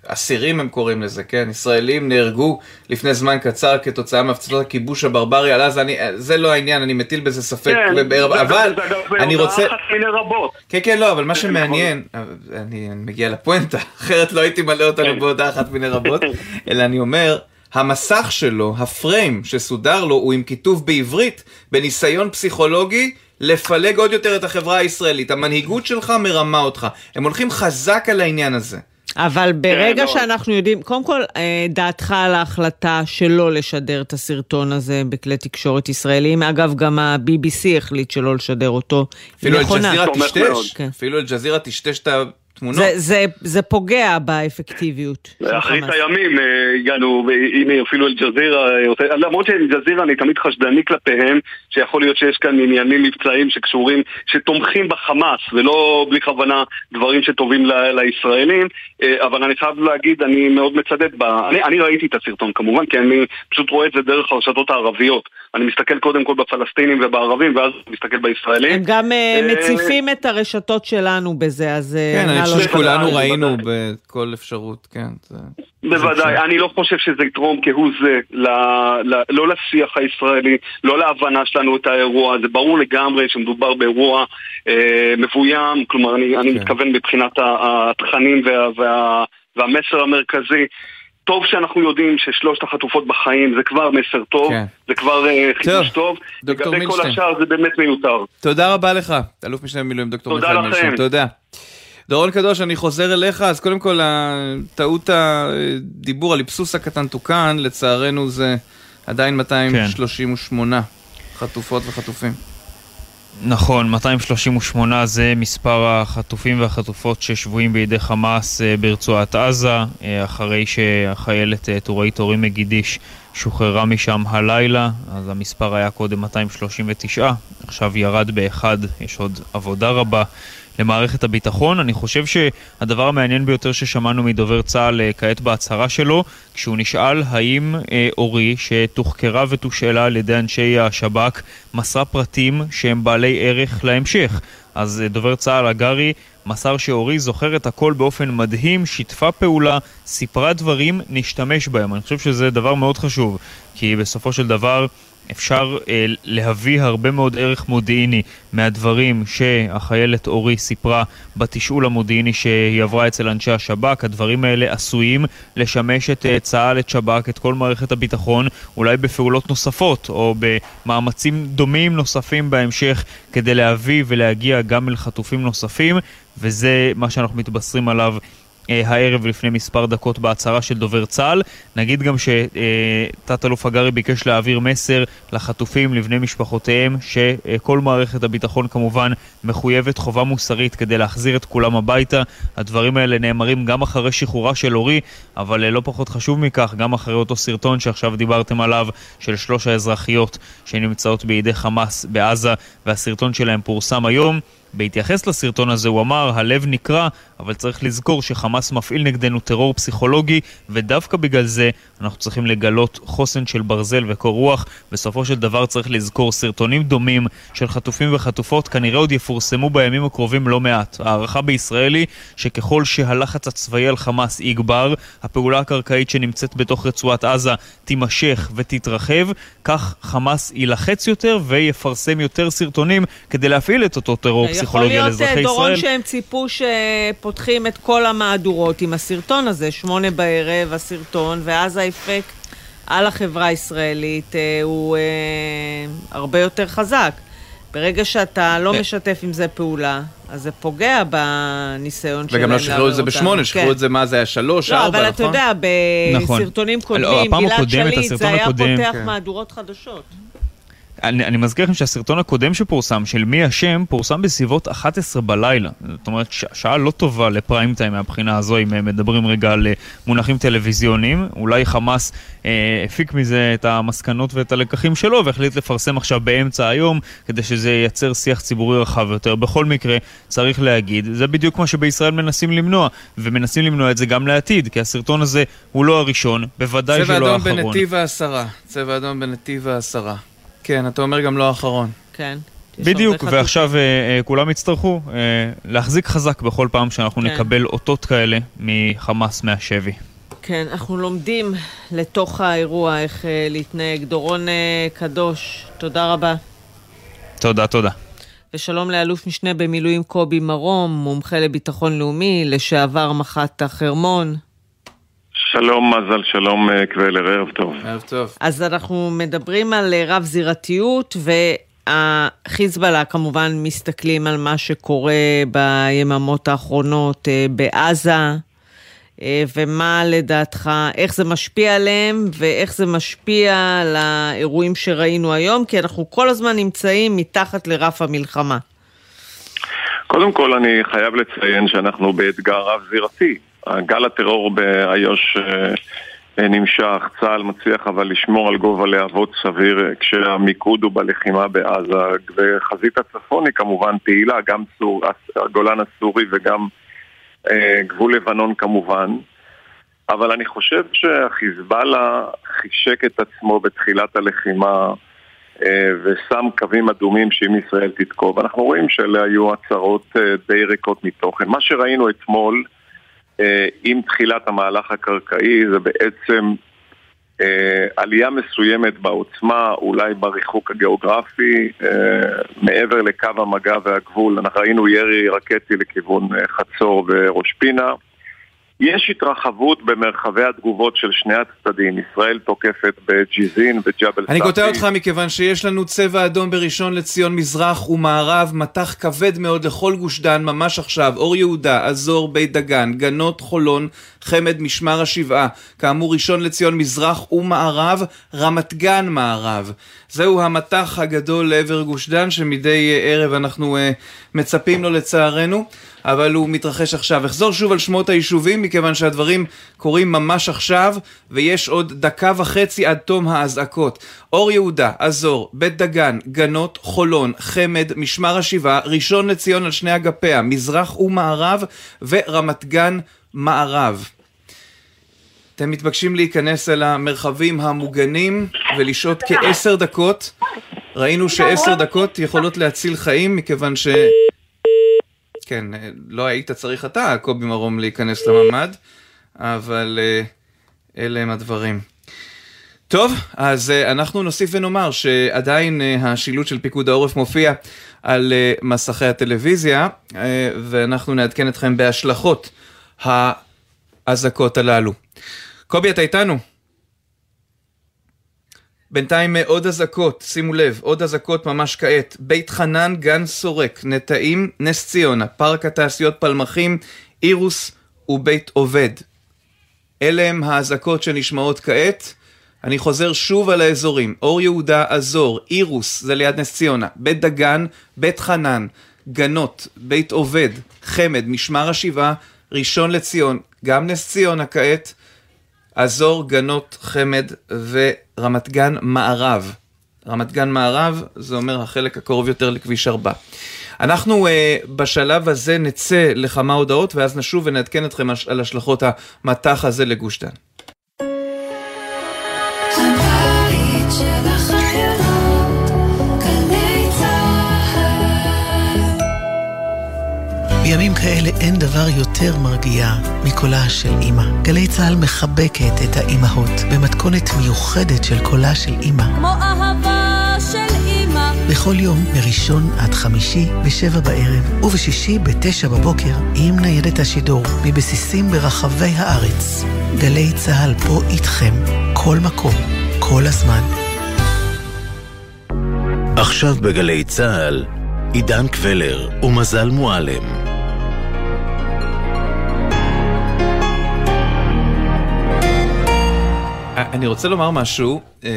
Speaker 7: אסירים הם קוראים לזה, כן? ישראלים נהרגו לפני זמן קצר כתוצאה מהפצצות הכיבוש הברברי על עזה, אני, זה לא העניין, אני מטיל בזה ספק,
Speaker 10: כן,
Speaker 7: בערב,
Speaker 10: זה
Speaker 7: אבל
Speaker 10: זה
Speaker 7: אני רוצה...
Speaker 10: אחת מיני רבות.
Speaker 7: כן, כן, לא, אבל מה שמעניין, אני, אני מגיע לפואנטה, אחרת לא הייתי מלא אותנו
Speaker 10: כן.
Speaker 7: בהודעה אחת מיני רבות, אלא אני אומר... המסך שלו, הפריים שסודר לו, הוא עם כיתוב בעברית, בניסיון פסיכולוגי לפלג עוד יותר את החברה הישראלית. המנהיגות שלך מרמה אותך. הם הולכים חזק על העניין הזה.
Speaker 8: אבל ברגע
Speaker 10: לא.
Speaker 8: שאנחנו יודעים, קודם כל, אה, דעתך על ההחלטה שלא לשדר את הסרטון הזה בכלי תקשורת ישראלים, אגב, גם ה-BBC החליט שלא לשדר אותו.
Speaker 7: אפילו. אל-ג'זירה. טשטש,
Speaker 8: כן.
Speaker 7: אפילו אל-ג'זירה טשטש את התמונות.
Speaker 8: זה, זה, זה פוגע באפקטיביות.
Speaker 10: אחרית. הימים אה, הגענו, הנה אפילו אל-ג'זירה, אה, למרות שאל-ג'זירה אני תמיד חשדני כלפיהם, שיכול להיות שיש כאן עניינים מבצעיים שקשורים, שתומכים בחמאס, ולא בלי כוונה דברים שטובים ל- לישראלים, אה, אבל אני חייב להגיד, אני מאוד מצדד ב... אני, אני ראיתי את הסרטון כמובן, כי אני פשוט רואה את זה דרך הרשתות הערביות. אני מסתכל קודם כל בפלסטינים ובערבים, ואז מסתכל בישראלים.
Speaker 8: הם גם אה,
Speaker 10: אה,
Speaker 8: מציפים את הרשתות שלנו בזה, אז... אה,
Speaker 7: כן, אני
Speaker 8: לא
Speaker 7: חושב. שכולנו ראינו. בכל אפשרות, כן.
Speaker 10: בוודאי, אני לא חושב שזה יתרום כהוא זה, לא לשיח הישראלי, לא להבנה שלנו את האירוע, זה ברור לגמרי שמדובר באירוע מבוים, כלומר אני, אני
Speaker 7: כן.
Speaker 10: מתכוון מבחינת התכנים וה, והמסר המרכזי. טוב שאנחנו יודעים ששלושת החטופות בחיים, זה כבר מסר טוב,
Speaker 7: כן.
Speaker 10: זה כבר אה, חידוש
Speaker 7: טוב,
Speaker 10: טוב,
Speaker 7: דוקטור
Speaker 10: לגבי כל
Speaker 7: מילשטיין.
Speaker 10: השאר זה באמת מיותר.
Speaker 7: תודה רבה לך, אלוף משנה במילואים דוקטור
Speaker 10: תודה
Speaker 7: מיכאל
Speaker 10: לכם.
Speaker 7: מילשטיין. תודה. דורון קדוש, אני חוזר אליך, אז קודם כל, טעות הדיבור, הליבסוס הקטן תוקן, לצערנו זה עדיין 238 חטופות וחטופים.
Speaker 2: נכון, 238 זה מספר החטופים והחטופות ששבויים בידי חמאס אה, ברצועת עזה, אה, אחרי שהחיילת אה, טוראית אורי מגידיש שוחררה משם הלילה, אז המספר היה קודם 239, עכשיו ירד באחד, יש עוד עבודה רבה. למערכת הביטחון. אני חושב שהדבר המעניין ביותר ששמענו מדובר צה"ל אה, כעת בהצהרה שלו, כשהוא נשאל האם אה, אורי, שתוחקרה ותושאלה על ידי אנשי השב"כ, מסרה פרטים שהם בעלי ערך להמשך. אז אה, דובר צה"ל הגרי מסר שאורי זוכרת הכל באופן מדהים, שיתפה פעולה, סיפרה דברים, נשתמש בהם. אני חושב שזה דבר מאוד חשוב, כי בסופו של דבר אפשר אה, להביא הרבה מאוד ערך מודיעיני מהדברים שהחיילת אורי סיפרה בתשאול המודיעיני שהיא עברה אצל אנשי השב"כ. הדברים האלה עשויים לשמש את אה, צה"ל, את שב"כ, את כל מערכת הביטחון, אולי בפעולות נוספות או במאמצים דומים נוספים בהמשך כדי להביא ולהגיע גם אל חטופים נוספים, וזה מה שאנחנו מתבשרים עליו. אה, הערב לפני מספר דקות בהצהרה של דובר צה"ל. נגיד גם שתת-אלוף הגרי ביקש להעביר מסר לחטופים, לבני משפחותיהם, שכל מערכת הביטחון כמובן מחויבת חובה מוסרית כדי להחזיר את כולם הביתה. הדברים האלה נאמרים גם אחרי שחרורה של אורי, אבל אה, לא פחות חשוב מכך, גם אחרי אותו סרטון שעכשיו דיברתם עליו, של שלוש האזרחיות שנמצאות בידי חמאס בעזה, והסרטון שלהם פורסם היום. בהתייחס לסרטון הזה הוא אמר, הלב נקרע, אבל צריך לזכור שחמאס מפעיל נגדנו טרור פסיכולוגי, ודווקא בגלל זה אנחנו צריכים לגלות חוסן של ברזל וקור רוח. בסופו של דבר צריך לזכור סרטונים דומים של חטופים וחטופות כנראה עוד יפורסמו בימים הקרובים לא מעט. ההערכה בישראל היא שככל שהלחץ הצבאי על חמאס יגבר, הפעולה הקרקעית שנמצאת בתוך רצועת עזה תימשך ותתרחב, כך חמאס יילחץ יותר ויפרסם יותר סרטונים כדי להפעיל את אותו טרור פסיכולוגי על אזרחי
Speaker 8: יכול להיות, דורון,
Speaker 2: ישראל.
Speaker 8: שהם ציפו שפותחים את כל המהדורות עם הסרטון הזה, שמונה בערב הסרטון, ואז האפקט על החברה הישראלית אה, הוא אה, הרבה יותר חזק. ברגע שאתה לא
Speaker 7: כן.
Speaker 8: משתף עם זה פעולה, אז זה פוגע בניסיון שלהם
Speaker 7: וגם לא שחררו את זה בשמונה,
Speaker 8: אותנו.
Speaker 7: שחררו
Speaker 8: כן.
Speaker 7: את זה, מה זה היה, שלוש,
Speaker 8: לא,
Speaker 7: ארבע,
Speaker 8: אבל
Speaker 7: נכון?
Speaker 8: אתה יודע,
Speaker 2: נכון.
Speaker 8: בסרטונים
Speaker 2: לא,
Speaker 8: קודמים, גלעד שליט, זה היה פותח
Speaker 2: כן.
Speaker 8: מהדורות חדשות.
Speaker 2: אני, אני מזכיר לכם שהסרטון הקודם שפורסם, של מי אשם, פורסם בסביבות 11 בלילה. זאת אומרת, ש- שעה לא טובה לפריים טיים מהבחינה הזו, אם מדברים רגע על מונחים טלוויזיוניים. אולי חמאס אה, הפיק מזה את המסקנות ואת הלקחים שלו, והחליט לפרסם עכשיו באמצע היום, כדי שזה ייצר שיח ציבורי רחב יותר. בכל מקרה, צריך להגיד, זה בדיוק מה שבישראל מנסים למנוע, ומנסים למנוע את זה גם לעתיד, כי הסרטון הזה הוא לא הראשון, בוודאי שלא האחרון.
Speaker 7: צבע אדום בנתיב העשרה. צבע אדום בנתיב העשרה. כן, אתה אומר גם לא האחרון.
Speaker 8: כן.
Speaker 2: בדיוק, ועכשיו uh, uh, כולם יצטרכו uh, להחזיק חזק בכל פעם שאנחנו כן. נקבל אותות כאלה מחמאס מהשבי.
Speaker 8: כן, אנחנו לומדים לתוך האירוע איך uh, להתנהג. דורון uh, קדוש, תודה רבה.
Speaker 2: תודה, תודה.
Speaker 8: ושלום לאלוף משנה במילואים קובי מרום, מומחה לביטחון לאומי, לשעבר מח"ט החרמון.
Speaker 14: שלום מזל, שלום קבלר, ערב טוב.
Speaker 7: ערב טוב.
Speaker 8: אז אנחנו מדברים על רב זירתיות, והחיזבאללה כמובן מסתכלים על מה שקורה ביממות האחרונות בעזה, ומה לדעתך, איך זה משפיע עליהם, ואיך זה משפיע על האירועים שראינו היום, כי אנחנו כל הזמן נמצאים מתחת לרף המלחמה.
Speaker 14: קודם כל אני חייב לציין שאנחנו באתגר רב-זירתי. גל הטרור באיו"ש נמשך, צה"ל מצליח אבל לשמור על גובה להבות סביר כשהמיקוד הוא בלחימה בעזה וחזית הצפון היא כמובן פעילה, גם סור, הגולן הסורי וגם אה, גבול לבנון כמובן אבל אני חושב שהחיזבאללה חישק את עצמו בתחילת הלחימה אה, ושם קווים אדומים שאם ישראל תתקוף. אנחנו רואים שאלה היו הצהרות אה, די ריקות מתוכן. מה שראינו אתמול עם תחילת המהלך הקרקעי זה בעצם אה, עלייה מסוימת בעוצמה, אולי בריחוק הגיאוגרפי, אה, מעבר לקו המגע והגבול. אנחנו ראינו ירי רקטי לכיוון אה, חצור וראש פינה. יש התרחבות במרחבי התגובות של שני הצדדים. ישראל תוקפת בג'יזין וג'בל סאפי.
Speaker 7: אני קוטע אותך מכיוון שיש לנו צבע אדום בראשון לציון מזרח ומערב, מטח כבד מאוד לכל גוש דן ממש עכשיו, אור יהודה, אזור, בית דגן, גנות, חולון, חמד, משמר השבעה. כאמור, ראשון לציון מזרח ומערב, רמת גן מערב. זהו המטח הגדול לעבר גוש דן שמדי ערב אנחנו uh, מצפים לו לצערנו. אבל הוא מתרחש עכשיו. אחזור שוב על שמות היישובים, מכיוון שהדברים קורים ממש עכשיו, ויש עוד דקה וחצי עד תום האזעקות. אור יהודה, אזור, בית דגן, גנות, חולון, חמד, משמר השבעה, ראשון לציון על שני אגפיה, מזרח ומערב, ורמת גן מערב. אתם מתבקשים להיכנס אל המרחבים המוגנים ולשהות כעשר דקות. ראינו שעשר דקות יכולות להציל חיים, מכיוון ש... כן, לא היית צריך אתה, קובי מרום, להיכנס לממ"ד, אבל אלה הם הדברים. טוב, אז אנחנו נוסיף ונאמר שעדיין השילוט של פיקוד העורף מופיע על מסכי הטלוויזיה, ואנחנו נעדכן אתכם בהשלכות האזעקות הללו. קובי, אתה איתנו? בינתיים עוד אזעקות, שימו לב, עוד אזעקות ממש כעת. בית חנן, גן סורק, נטעים, נס ציונה, פארק התעשיות פלמחים, אירוס ובית עובד. אלה הם האזעקות שנשמעות כעת. אני חוזר שוב על האזורים. אור יהודה, אזור, אירוס, זה ליד נס ציונה, בית דגן, בית חנן, גנות, בית עובד, חמד, משמר השבעה, ראשון לציון, גם נס ציונה כעת. אזור גנות חמד ורמת גן מערב. רמת גן מערב זה אומר החלק הקרוב יותר לכביש 4. אנחנו uh, בשלב הזה נצא לכמה הודעות ואז נשוב ונעדכן אתכם על השלכות המטח הזה לגוש דן.
Speaker 15: בימים כאלה אין דבר יותר מרגיע מקולה של אימא. גלי צה"ל מחבקת את האימהות במתכונת מיוחדת של קולה של אימא.
Speaker 16: כמו אהבה של אימא.
Speaker 15: בכל יום, מראשון עד חמישי, בשבע בערב, ובשישי בתשע בבוקר, עם ניידת השידור, מבסיסים ברחבי הארץ. גלי צה"ל פה איתכם, כל מקום, כל הזמן.
Speaker 6: עכשיו בגלי צה"ל, עידן קבלר ומזל מועלם.
Speaker 7: אני רוצה לומר משהו, אה,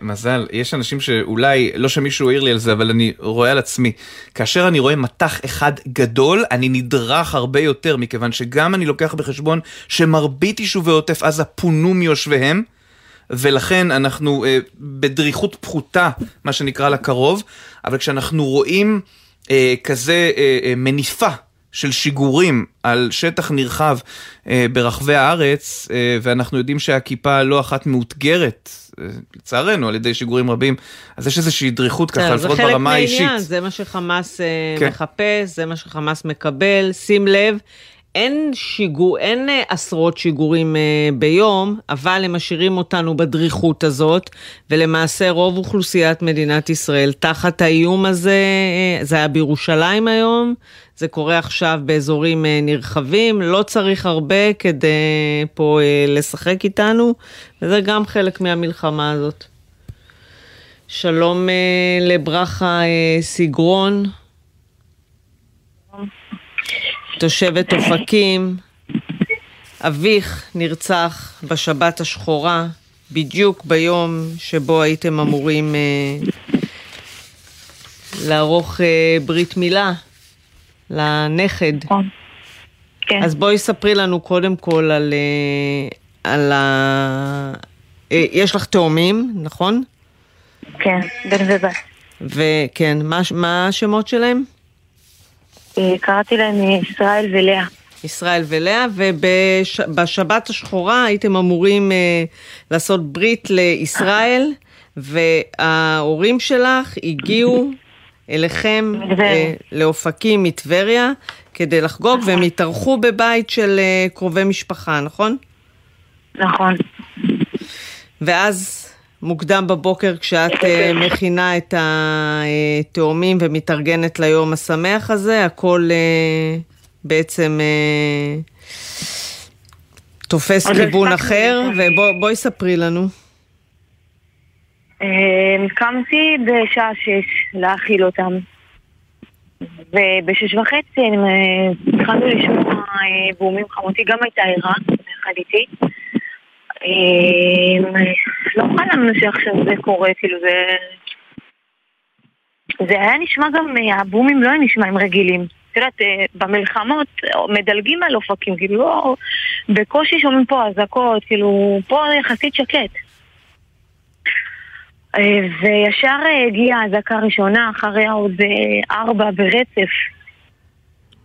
Speaker 7: מזל, יש אנשים שאולי, לא שמישהו העיר לי על זה, אבל אני רואה על עצמי. כאשר אני רואה מטח אחד גדול, אני נדרך הרבה יותר, מכיוון שגם אני לוקח בחשבון שמרבית יישובי עוטף עזה פונו מיושביהם. ולכן אנחנו אה, בדריכות פחותה, מה שנקרא לקרוב, אבל כשאנחנו רואים אה, כזה אה, אה, מניפה של שיגורים על שטח נרחב אה, ברחבי הארץ, אה, ואנחנו יודעים שהכיפה לא אחת מאותגרת, אה, לצערנו, על ידי שיגורים רבים, אז יש איזושהי דריכות ככה, לפחות ברמה האישית.
Speaker 8: זה חלק מהעניין, זה מה שחמאס אה, כן. מחפש, זה מה שחמאס מקבל, שים לב. אין שיגור, אין אה, עשרות שיגורים אה, ביום, אבל הם משאירים אותנו בדריכות הזאת, ולמעשה רוב אוכלוסיית מדינת ישראל תחת האיום הזה, אה, זה היה בירושלים היום, זה קורה עכשיו באזורים נרחבים, לא צריך הרבה כדי פה לשחק איתנו, וזה גם חלק מהמלחמה הזאת. שלום לברכה סיגרון. תושבת אופקים, אביך נרצח בשבת השחורה, בדיוק ביום שבו הייתם אמורים אה, לערוך אה, ברית מילה לנכד. נכון. כן. אז בואי ספרי לנו קודם כל על, אה, על ה... אה, יש לך תאומים, נכון?
Speaker 17: כן, בן ובת.
Speaker 8: וכן, מה, מה השמות שלהם?
Speaker 17: אה, קראתי להם ישראל ולאה.
Speaker 8: ישראל ולאה, ובשבת השחורה הייתם אמורים אה, לעשות ברית לישראל, וההורים שלך הגיעו אליכם אה, לאופקים מטבריה כדי לחגוג, והם התארחו בבית של אה, קרובי משפחה, נכון?
Speaker 17: נכון.
Speaker 8: ואז מוקדם בבוקר כשאת uh, מכינה את התאומים ומתארגנת ליום השמח הזה, הכל uh, בעצם uh, תופס כיוון אחר, ובואי ספרי לנו.
Speaker 17: קמתי בשעה שש להאכיל אותם. ובשש וחצי התחלנו לשמוע בומים חמותי, גם הייתה ערה, יחד איתי. לא חלמנו שעכשיו זה קורה, כאילו זה... זה היה נשמע גם, הבומים לא היו נשמעים רגילים. את יודעת, אה, במלחמות מדלגים על אופקים, כאילו לא... בקושי שומעים פה אזעקות, כאילו, פה יחסית שקט. אה, וישר אה, הגיעה אזעקה ראשונה, אחריה עוד ארבע ברצף.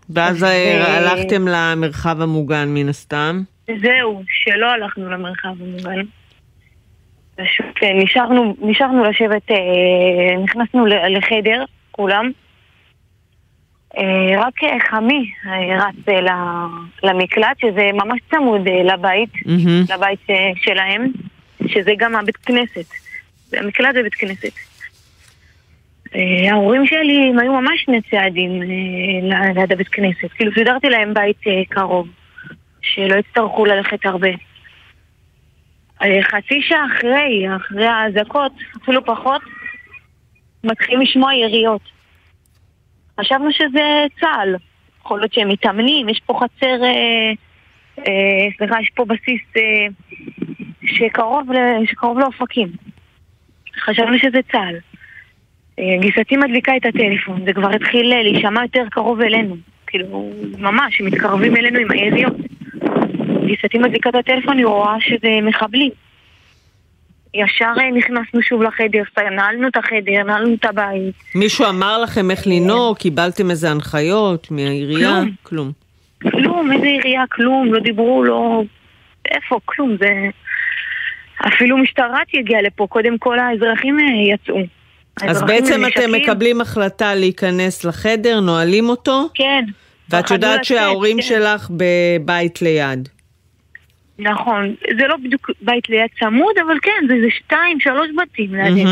Speaker 8: ואז הלכתם למרחב המוגן מן הסתם?
Speaker 17: זהו, שלא הלכנו למרחב המוגן. פשוט כן, נשארנו, נשארנו לשבת, אה, נכנסנו לחדר, כולם. אה, רק חמי אה, רץ למקלט, שזה ממש צמוד לבית, mm-hmm. לבית שלהם, שזה גם הבית כנסת. המקלט זה בית כנסת. ההורים שלי הם היו ממש שני צעדים ליד הבית כנסת. כאילו סידרתי להם בית קרוב, שלא יצטרכו ללכת הרבה. אה, חצי שעה אחרי, אחרי האזעקות, אפילו פחות, מתחילים לשמוע יריות. חשבנו שזה צה"ל. יכול להיות שהם מתאמנים, יש פה חצר, אה, אה, סליחה, יש פה בסיס אה, שקרוב, ל, שקרוב לאופקים. חשבנו שזה צה"ל. אה, גיסתי מדליקה את הטלפון, זה כבר התחיל להישמע יותר קרוב אלינו. כאילו, ממש, הם מתקרבים אלינו עם היריות. גיסתי מדליקה את הטלפון, היא רואה שזה מחבלים. ישר אה, נכנסנו שוב לחדר, נעלנו את החדר, נעלנו את הבית.
Speaker 8: מישהו אמר לכם איך לנהוג? קיבלתם איזה הנחיות מהעירייה?
Speaker 17: כלום.
Speaker 8: כלום.
Speaker 17: איזה עירייה? כלום, לא דיברו, לא... איפה? כלום, זה... אפילו משטרה תגיע לפה, קודם כל האזרחים אה, יצאו.
Speaker 8: אז בעצם אתם מקבלים החלטה להיכנס לחדר, נועלים אותו?
Speaker 17: כן.
Speaker 8: ואת יודעת שההורים כן. שלך בבית ליד.
Speaker 17: נכון, זה לא בדיוק בית ליד צמוד, אבל כן, זה, זה שתיים, שלוש בתים לידינו.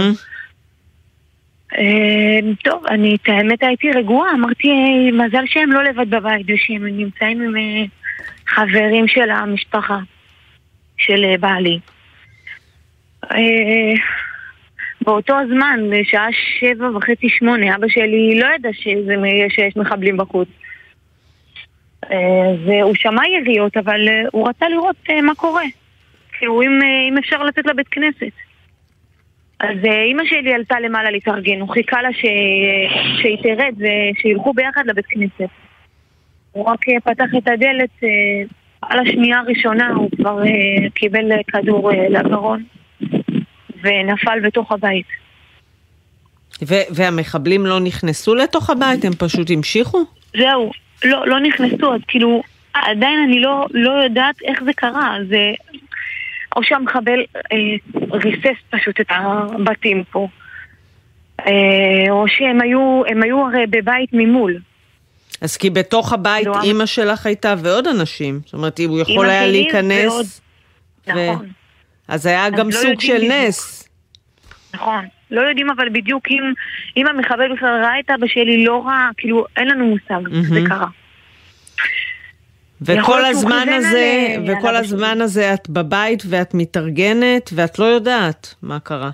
Speaker 17: אמ, טוב, אני, את האמת הייתי רגועה, אמרתי, מזל שהם לא לבד בבית, ושהם נמצאים עם אה, חברים של המשפחה, של אה, בעלי. אה, באותו זמן, בשעה שבע וחצי שמונה, אבא שלי לא ידע שזה, שיש מחבלים בחוץ. והוא שמע יריות, אבל הוא רצה לראות מה קורה. כאילו אם, אם אפשר לצאת לבית כנסת. אז אימא שלי עלתה למעלה להתארגן, הוא חיכה לה ש... שהיא תרד ושילכו ביחד לבית כנסת. הוא רק פתח את הדלת, על השנייה הראשונה הוא כבר קיבל כדור לגרון ונפל בתוך הבית.
Speaker 8: ו- והמחבלים לא נכנסו לתוך הבית? הם פשוט המשיכו?
Speaker 17: זהו, לא, לא נכנסו, אז כאילו, עדיין אני לא, לא יודעת איך זה קרה. זה... או שהמחבל אה, ריסס פשוט את הבתים פה, אה, או שהם היו, הם היו הרי בבית ממול.
Speaker 8: אז כי בתוך הבית לא אימא שלך הייתה ועוד אנשים. זאת אומרת, אם הוא יכול היה להיכנס... ועוד...
Speaker 17: ו... נכון.
Speaker 8: אז היה גם לא סוג של נס.
Speaker 17: נכון. לא יודעים אבל בדיוק אם, אם המחבל בכלל ראה את אבא שלי, לא ראה, כאילו, אין לנו מושג, mm-hmm. זה קרה.
Speaker 8: וכל הזמן הזה, על, וכל על הזמן. הזה את בבית ואת מתארגנת ואת לא יודעת מה קרה.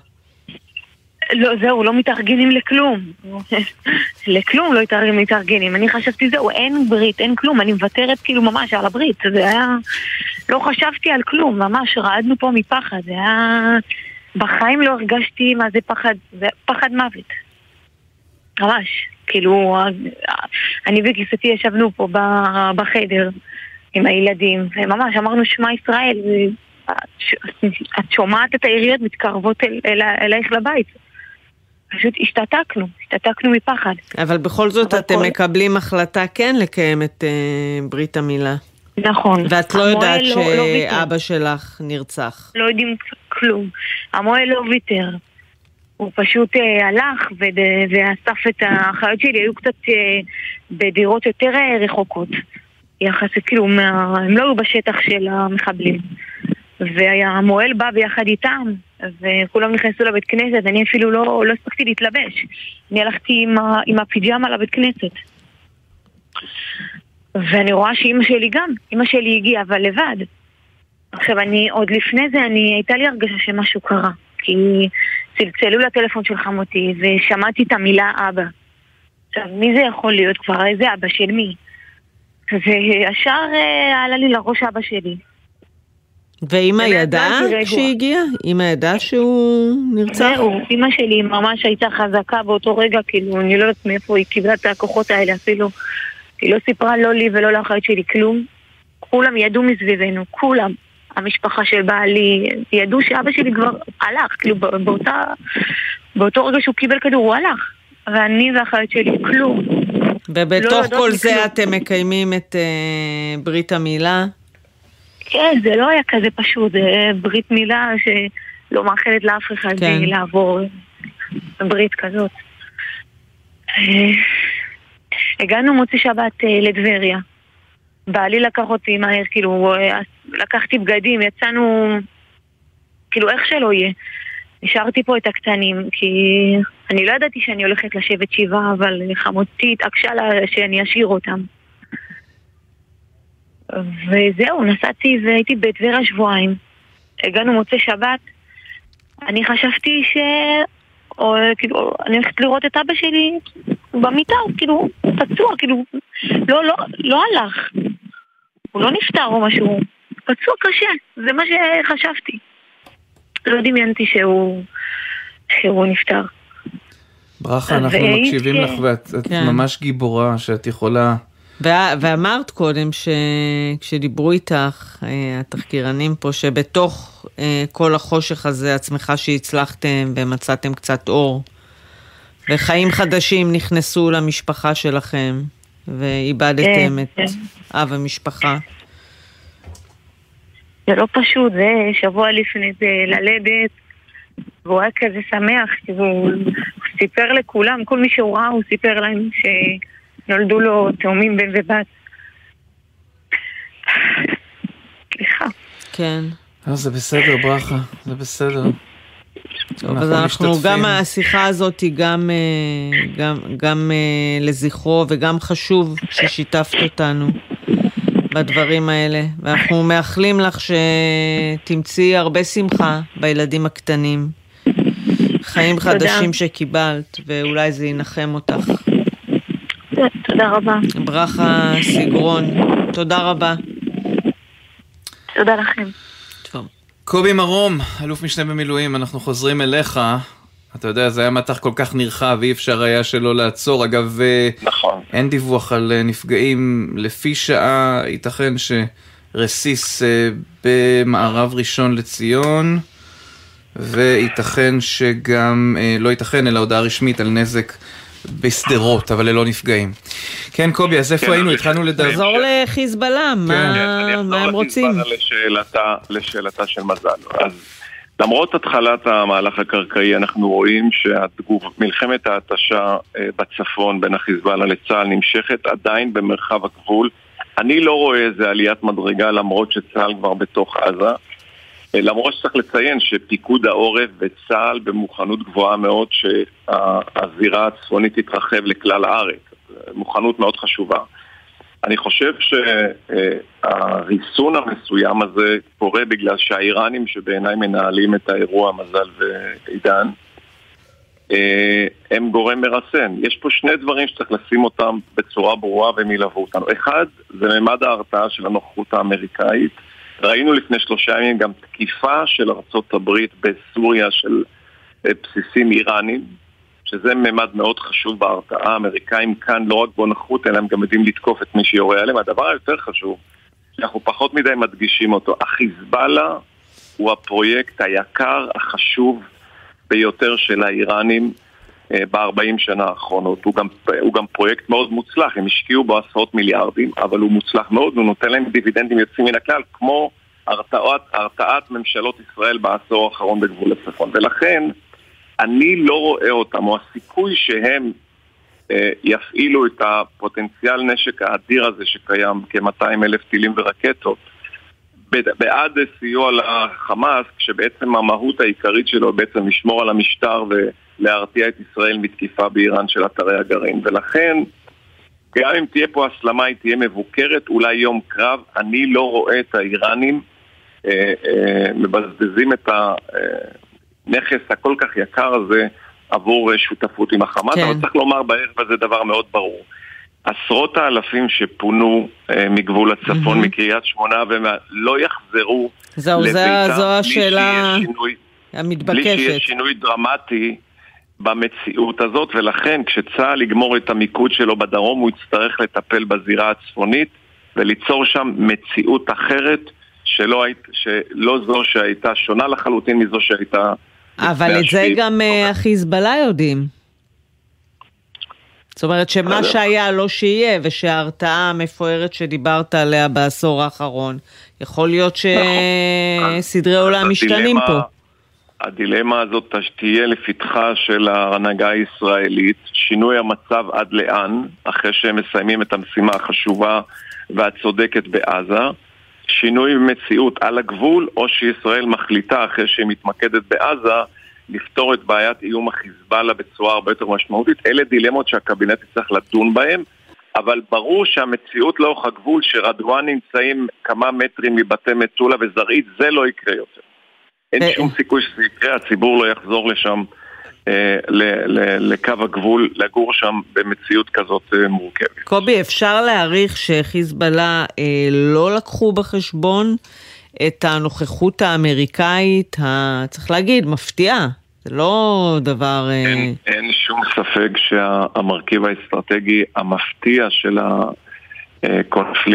Speaker 17: לא, זהו, לא מתארגנים לכלום. לכלום לא מתארגנים. אני חשבתי, זהו, אין ברית, אין כלום. אני מוותרת כאילו ממש על הברית. זה היה... לא חשבתי על כלום, ממש רעדנו פה מפחד. זה היה... בחיים לא הרגשתי מה זה פחד, זה פחד מוות. ממש. כאילו, אני וגיסתי ישבנו פה בחדר עם הילדים, וממש אמרנו שמע ישראל, את שומעת את היריות מתקרבות אל, אל, אלייך לבית. פשוט השתתקנו, השתתקנו מפחד.
Speaker 8: אבל בכל זאת אבל אתם כל... מקבלים החלטה כן לקיים את uh, ברית המילה.
Speaker 17: נכון.
Speaker 8: ואת לא יודעת לא, לא שאבא לא שלך נרצח.
Speaker 17: לא יודעים כלום. המוהל לא ויתר. הוא פשוט אה, הלך ואסף את האחיות שלי, היו קצת אה, בדירות יותר אה, רחוקות. יחסית, כאילו, מה, הם לא היו בשטח של המחבלים. והמוהל בא ביחד איתם, וכולם נכנסו לבית כנסת, אני אפילו לא, לא הספקתי להתלבש. אני הלכתי עם, ה, עם הפיג'מה לבית כנסת. ואני רואה שאימא שלי גם, אימא שלי הגיעה, אבל לבד. עכשיו, אני, עוד לפני זה, אני, הייתה לי הרגשה שמשהו קרה. כי צלצלו לטלפון של חמותי, ושמעתי את המילה אבא. עכשיו, מי זה יכול להיות כבר? איזה אבא של מי? וישר אה, עלה לי לראש אבא שלי.
Speaker 8: ואימא ידעה כשהיא הגיעה? אימא ידעה שהוא נרצח?
Speaker 17: זהו, אימא שלי ממש הייתה חזקה באותו רגע, כאילו, אני לא יודעת מאיפה היא קיבלה את הכוחות האלה אפילו. היא לא סיפרה לא לי ולא לאחרית שלי כלום. כולם ידעו מסביבנו, כולם. המשפחה של בעלי, ידעו שאבא שלי כבר הלך, כאילו באותה, באותו רגע שהוא קיבל כדור הוא הלך. ואני והאחרית שלי, כלום.
Speaker 8: ובתוך לא כל זה כלום. אתם מקיימים את uh, ברית המילה?
Speaker 17: כן, זה לא היה כזה פשוט, זה ברית מילה שלא מאחלת לאף אחד כן. לעבור ברית כזאת. אה, הגענו מוצאי שבת אה, לטבריה. בעלי לקח אותי מהר, כאילו, אה, לקחתי בגדים, יצאנו, כאילו, איך שלא יהיה. נשארתי פה את הקטנים, כי אני לא ידעתי שאני הולכת לשבת שבעה, אבל חמותי התעקשה לה שאני אשאיר אותם. וזהו, נסעתי והייתי בטבריה שבועיים. הגענו מוצאי שבת, אני חשבתי ש... או כאילו, אני הולכת לראות את אבא שלי במיטה, כאילו, פצוע, כאילו, לא, לא, לא הלך. הוא לא נפטר או משהו, פצוע קשה, זה מה שחשבתי. לא דמיינתי שהוא, שהוא נפטר.
Speaker 7: ברכה, אנחנו מקשיבים לך ואת כן. ממש גיבורה שאת יכולה...
Speaker 8: ואמרת קודם שכשדיברו איתך, אה, התחקירנים פה, שבתוך אה, כל החושך הזה, שמחה שהצלחתם ומצאתם קצת אור, וחיים חדשים נכנסו למשפחה שלכם, ואיבדתם כן, את כן. אב המשפחה.
Speaker 17: זה לא פשוט, זה שבוע לפני זה ללדת, והוא היה כזה שמח, כאילו, הוא סיפר לכולם, כל מי שהוא ראה, הוא סיפר להם ש... נולדו לו תאומים בן ובת. סליחה.
Speaker 8: כן.
Speaker 7: לא, זה בסדר, ברכה, זה בסדר.
Speaker 8: טוב, אז אנחנו, גם השיחה הזאת היא גם, אה, גם, גם אה, לזכרו וגם חשוב ששיתפת אותנו בדברים האלה. ואנחנו מאחלים לך שתמצאי הרבה שמחה בילדים הקטנים. חיים חדשים שקיבלת, ואולי זה ינחם אותך.
Speaker 17: תודה רבה.
Speaker 8: ברכה סגרון, תודה רבה.
Speaker 17: תודה לכם.
Speaker 7: קובי מרום, אלוף משנה במילואים, אנחנו חוזרים אליך. אתה יודע, זה היה מטח כל כך נרחב, אי אפשר היה שלא לעצור. אגב,
Speaker 14: אה, נכון.
Speaker 7: אין דיווח על אה, נפגעים לפי שעה, ייתכן שרסיס אה, במערב ראשון לציון, וייתכן שגם, לא ייתכן, אלא הודעה רשמית על נזק בשדרות, אבל ללא נפגעים. כן, קובי, אז איפה כן, היינו? התחלנו לדבר.
Speaker 8: תחזור לחיזבאללה, מה כן, הם רוצים?
Speaker 14: לשאלתה של מזל. אז למרות התחלת המהלך הקרקעי, אנחנו רואים שמלחמת ההתשה אה, בצפון בין החיזבאללה לצה"ל נמשכת עדיין במרחב הגבול. אני לא רואה איזה עליית מדרגה למרות שצה"ל כבר בתוך עזה. אה, למרות שצריך לציין שפיקוד העורף וצה"ל במוכנות גבוהה מאוד שהזירה הצפונית תתרחב לכלל הארץ. מוכנות מאוד חשובה. אני חושב שהריסון המסוים הזה קורה בגלל שהאיראנים שבעיניי מנהלים את האירוע, מזל ועידן, אה, הם גורם מרסן. יש פה שני דברים שצריך לשים אותם בצורה ברורה והם ילוו אותנו. אחד, זה ממד ההרתעה של הנוכחות האמריקאית. ראינו לפני שלושה ימים גם תקיפה של ארצות הברית בסוריה של אה, בסיסים איראנים. שזה ממד מאוד חשוב בהרתעה. האמריקאים כאן לא רק בו אלא הם גם יודעים לתקוף את מי שיורה עליהם. הדבר היותר חשוב, שאנחנו פחות מדי מדגישים אותו, החיזבאללה הוא הפרויקט היקר, החשוב ביותר של האיראנים ב-40 שנה האחרונות. הוא גם, הוא גם פרויקט מאוד מוצלח, הם השקיעו בו עשרות מיליארדים, אבל הוא מוצלח מאוד, הוא נותן להם דיבידנדים יוצאים מן הכלל, כמו הרתעת, הרתעת ממשלות ישראל בעשור האחרון בגבול הצפון. ולכן, אני לא רואה אותם, או הסיכוי שהם אה, יפעילו את הפוטנציאל נשק האדיר הזה שקיים, כ-200 אלף טילים ורקטות, בעד סיוע לחמאס, כשבעצם המהות העיקרית שלו בעצם לשמור על המשטר ולהרתיע את ישראל מתקיפה באיראן של אתרי הגרעין. ולכן, גם אם תהיה פה הסלמה, היא תהיה מבוקרת, אולי יום קרב. אני לא רואה את האיראנים אה, אה, מבזבזים את הנכס הכל כך יקר הזה עבור אה, שותפות עם החמאס, כן. אבל צריך לומר בערב הזה דבר מאוד ברור. עשרות האלפים שפונו אה, מגבול הצפון, mm-hmm. מקריית שמונה, ולא יחזרו
Speaker 8: זהו, לביתם זו השאלה שינוי, המתבקשת. בלי
Speaker 14: שיהיה שינוי דרמטי במציאות הזאת, ולכן כשצה"ל יגמור את המיקוד שלו בדרום, הוא יצטרך לטפל בזירה הצפונית וליצור שם מציאות אחרת, שלא, היית, שלא זו שהייתה שונה לחלוטין מזו שהייתה
Speaker 8: אבל את זה גם אה, החיזבאללה יודעים. זאת אומרת שמה שהיה לא שיהיה, ושההרתעה המפוארת שדיברת עליה בעשור האחרון, יכול להיות נכון. שסדרי עולם משתנים פה.
Speaker 14: הדילמה הזאת תהיה לפתחה של ההנהגה הישראלית, שינוי המצב עד לאן, אחרי שהם מסיימים את המשימה החשובה והצודקת בעזה, שינוי מציאות על הגבול, או שישראל מחליטה, אחרי שהיא מתמקדת בעזה, לפתור את בעיית איום החיזבאללה בצורה הרבה יותר משמעותית. אלה דילמות שהקבינט יצטרך לדון בהן, אבל ברור שהמציאות לאורך הגבול, שרדואן נמצאים כמה מטרים מבתי מטולה וזרעית, זה לא יקרה יותר. אין אה, שום סיכוי שזה יקרה, הציבור לא יחזור לשם. אה, לקו הגבול, לגור שם במציאות כזאת אה, מורכבת.
Speaker 8: קובי, אפשר להעריך שחיזבאללה אה, לא לקחו בחשבון את הנוכחות האמריקאית, ה... צריך להגיד, מפתיעה. זה לא דבר...
Speaker 14: אין, אין שום ספק שהמרכיב האסטרטגי המפתיע של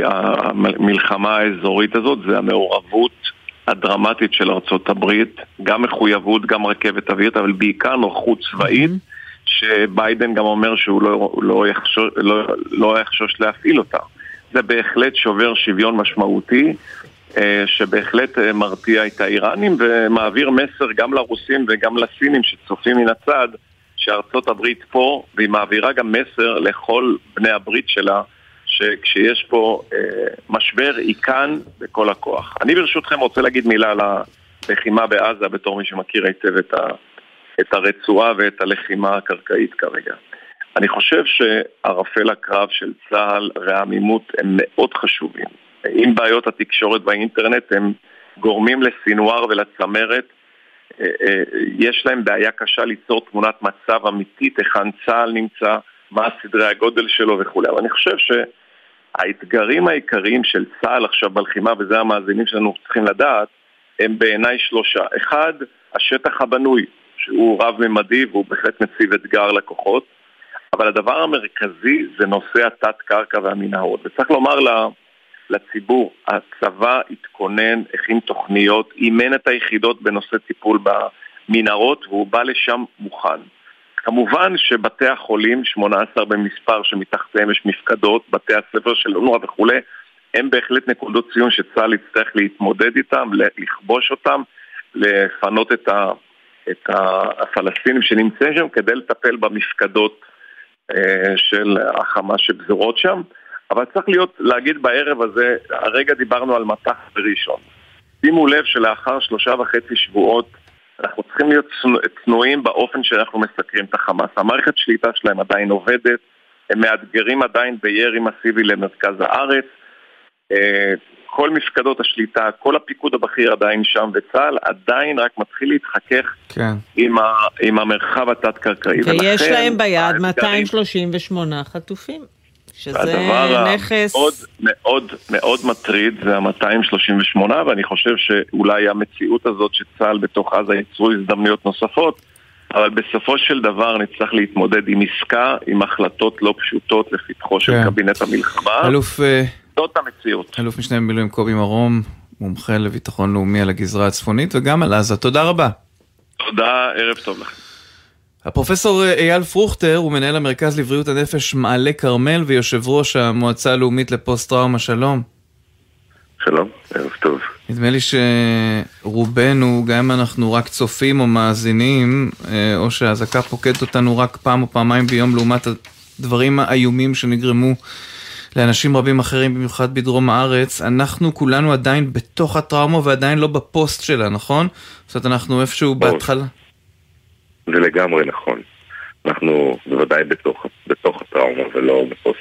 Speaker 14: המלחמה האזורית הזאת זה המעורבות הדרמטית של ארצות הברית, גם מחויבות, גם רכבת אווירית, אבל בעיקר נוכחות צבאית. שביידן גם אומר שהוא לא, לא, יחשוש, לא, לא יחשוש להפעיל אותה. זה בהחלט שובר שוויון משמעותי, אה, שבהחלט אה, מרתיע את האיראנים ומעביר מסר גם לרוסים וגם לסינים שצופים מן הצד, שארצות הברית פה, והיא מעבירה גם מסר לכל בני הברית שלה, שכשיש פה אה, משבר, היא כאן בכל הכוח. אני ברשותכם רוצה להגיד מילה על הלחימה בעזה בתור מי שמכיר היטב את, ה, את הרצועה ואת הלחימה הקרקעית כרגע. אני חושב שערפל הקרב של צה"ל והעמימות הם מאוד חשובים. אם בעיות התקשורת והאינטרנט הם גורמים לסינואר ולצמרת, אה, אה, יש להם בעיה קשה ליצור תמונת מצב אמיתית, היכן צה"ל נמצא, מה סדרי הגודל שלו וכולי. אבל אני חושב ש... האתגרים העיקריים של צה"ל עכשיו בלחימה, וזה המאזינים שלנו צריכים לדעת, הם בעיניי שלושה. אחד, השטח הבנוי, שהוא רב-ממדי והוא בהחלט מציב אתגר לכוחות, אבל הדבר המרכזי זה נושא התת-קרקע והמנהרות. וצריך לומר לציבור, הצבא התכונן, הכין תוכניות, אימן את היחידות בנושא טיפול במנהרות והוא בא לשם מוכן. כמובן שבתי החולים, 18 במספר שמתחתיהם יש מפקדות, בתי הספר של אונר"א וכולי, הם בהחלט נקודות ציון שצה"ל יצטרך להתמודד איתם, לכבוש אותם, לפנות את, ה, את הפלסטינים שנמצאים שם כדי לטפל במפקדות אה, של החמאס שפזורות שם. אבל צריך להיות, להגיד בערב הזה, הרגע דיברנו על מטח בראשון. שימו לב שלאחר שלושה וחצי שבועות אנחנו צריכים להיות צנועים באופן שאנחנו מסקרים את החמאס. המערכת שליטה שלהם עדיין עובדת, הם מאתגרים עדיין בירי מסיבי למרכז הארץ. אה, כל מפקדות השליטה, כל הפיקוד הבכיר עדיין שם, וצה"ל עדיין רק מתחיל להתחכך כן. עם, ה, עם המרחב התת-קרקעי.
Speaker 8: ויש ולכן, להם ביד 238 חטופים. שזה נכס...
Speaker 14: הדבר המאוד מאוד מאוד מטריד זה ה-238, ואני חושב שאולי המציאות הזאת שצה"ל בתוך עזה ייצרו הזדמנויות נוספות, אבל בסופו של דבר נצטרך להתמודד עם עסקה, עם החלטות לא פשוטות לפתחו של כן. קבינט המלחמה.
Speaker 7: אלוף... אה,
Speaker 14: זאת המציאות.
Speaker 7: אלוף משנה במילואים קובי מרום, מומחה לביטחון לאומי על הגזרה הצפונית וגם על עזה. תודה רבה.
Speaker 14: תודה, ערב טוב לכם.
Speaker 7: הפרופסור אה, אייל פרוכטר הוא מנהל המרכז לבריאות הנפש מעלה כרמל ויושב ראש המועצה הלאומית לפוסט טראומה. שלום.
Speaker 18: שלום, ערב טוב.
Speaker 7: נדמה לי שרובנו, גם אם אנחנו רק צופים או מאזינים, אה, או שהאזעקה פוקדת אותנו רק פעם או פעמיים ביום לעומת הדברים האיומים שנגרמו לאנשים רבים אחרים, במיוחד בדרום הארץ, אנחנו כולנו עדיין בתוך הטראומה ועדיין לא בפוסט שלה, נכון? זאת אומרת, אנחנו איפשהו בהתחלה.
Speaker 18: זה לגמרי נכון. אנחנו בוודאי בתוך, בתוך הטראומה ולא בפוסט.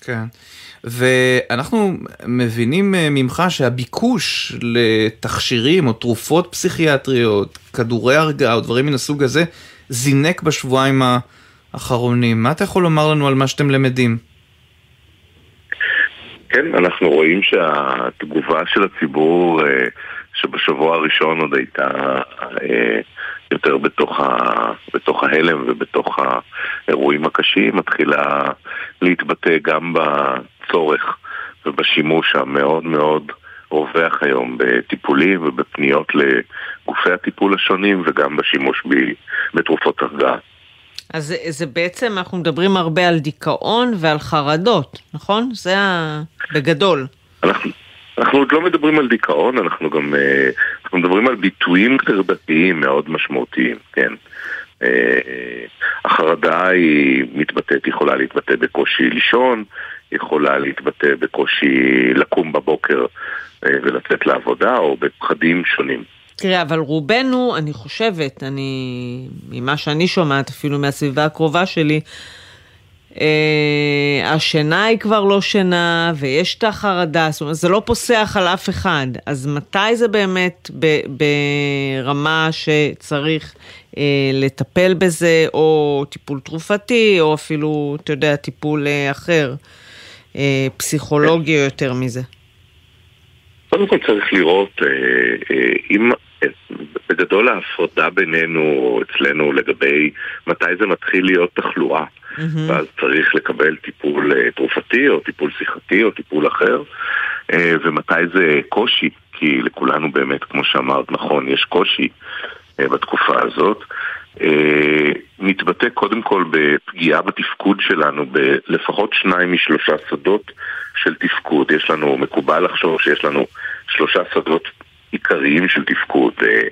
Speaker 7: כן. ואנחנו מבינים אה, ממך שהביקוש לתכשירים או תרופות פסיכיאטריות, כדורי הרגעה או דברים מן הסוג הזה, זינק בשבועיים האחרונים. מה אתה יכול לומר לנו על מה שאתם למדים?
Speaker 18: כן, אנחנו רואים שהתגובה של הציבור, אה, שבשבוע הראשון עוד הייתה אה, יותר בתוך, ה, בתוך ההלם ובתוך האירועים הקשים, מתחילה להתבטא גם בצורך ובשימוש המאוד מאוד רווח היום בטיפולים ובפניות לגופי הטיפול השונים וגם בשימוש ב, בתרופות הרגעה.
Speaker 8: אז זה בעצם, אנחנו מדברים הרבה על דיכאון ועל חרדות, נכון? זה ה... בגדול.
Speaker 18: אנחנו, אנחנו עוד לא מדברים על דיכאון, אנחנו גם אה, אנחנו מדברים על ביטויים חרדתיים מאוד משמעותיים, כן. אה, החרדה היא מתבטאת, יכולה להתבטא בקושי לישון, יכולה להתבטא בקושי לקום בבוקר אה, ולצאת לעבודה, או בפחדים שונים.
Speaker 8: תראה, אבל רובנו, אני חושבת, אני, ממה שאני שומעת, אפילו מהסביבה הקרובה שלי, השינה היא כבר לא שינה, ויש את החרדה, זאת אומרת, זה לא פוסח על אף אחד. אז מתי זה באמת ברמה שצריך אה, לטפל בזה, או טיפול תרופתי, או אפילו, אתה יודע, טיפול אה, אחר, אה, פסיכולוגי או יותר מזה?
Speaker 18: קודם כל צריך לראות אה, אה, אם בגדול ההפרדה בינינו, אצלנו, לגבי מתי זה מתחיל להיות תחלואה. Mm-hmm. ואז צריך לקבל טיפול אה, תרופתי או טיפול שיחתי או טיפול אחר, ומתי זה קושי, כי לכולנו באמת, כמו שאמרת, נכון, יש קושי בתקופה הזאת. מתבטא קודם כל בפגיעה בתפקוד שלנו בלפחות שניים משלושה שדות של תפקוד. יש לנו, מקובל לחשוב שיש לנו שלושה שדות עיקריים של תפקוד, אה,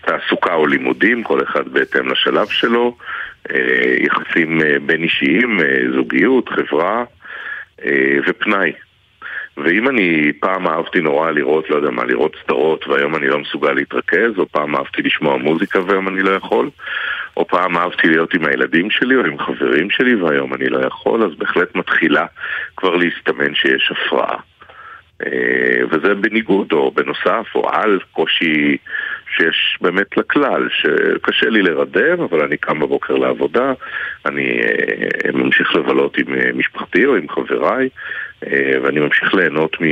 Speaker 18: תעסוקה או לימודים, כל אחד בהתאם לשלב שלו, אה, יחסים אה, בין אישיים, זוגיות, חברה ופנאי. ואם אני פעם אהבתי נורא לראות, לא יודע מה, לראות סדרות והיום אני לא מסוגל להתרכז, או פעם אהבתי לשמוע מוזיקה והיום אני לא יכול, או פעם אהבתי להיות עם הילדים שלי או עם חברים שלי והיום אני לא יכול, אז בהחלט מתחילה כבר להסתמן שיש הפרעה. אה, וזה בניגוד או בנוסף או על קושי שיש באמת לכלל, שקשה לי לרדם, אבל אני קם בבוקר לעבודה, אני אה, ממשיך לבלות עם אה, משפחתי או עם חבריי, ואני ממשיך ליהנות, מ...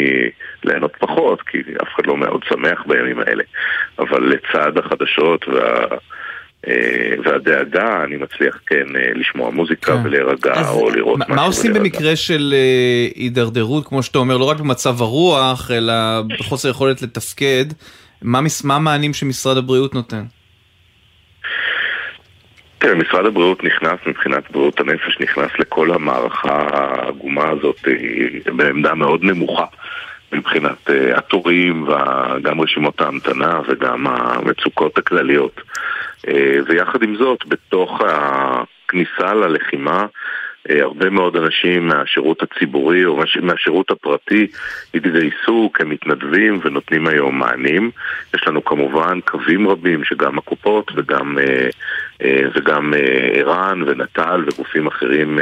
Speaker 18: ליהנות פחות, כי אף אחד לא מאוד שמח בימים האלה. אבל לצד החדשות וה... והדאגה, אני מצליח כן לשמוע מוזיקה כן. ולהירגע או לראות
Speaker 7: משהו. מה עושים ולהירגע. במקרה של הידרדרות, כמו שאתה אומר, לא רק במצב הרוח, אלא בחוסר יכולת לתפקד? מה, מה המענים שמשרד הבריאות נותן?
Speaker 18: תראה, משרד הבריאות נכנס מבחינת בריאות הנפש, נכנס לכל המערכה העגומה הזאת בעמדה מאוד נמוכה מבחינת uh, התורים וגם רשימות ההמתנה וגם המצוקות הכלליות. Uh, ויחד עם זאת, בתוך הכניסה ללחימה אה, הרבה מאוד אנשים מהשירות הציבורי או מהשירות הפרטי התגייסו כמתנדבים ונותנים היום מענים. יש לנו כמובן קווים רבים שגם הקופות וגם, אה, אה, וגם ער"ן ונט"ל וגופים אחרים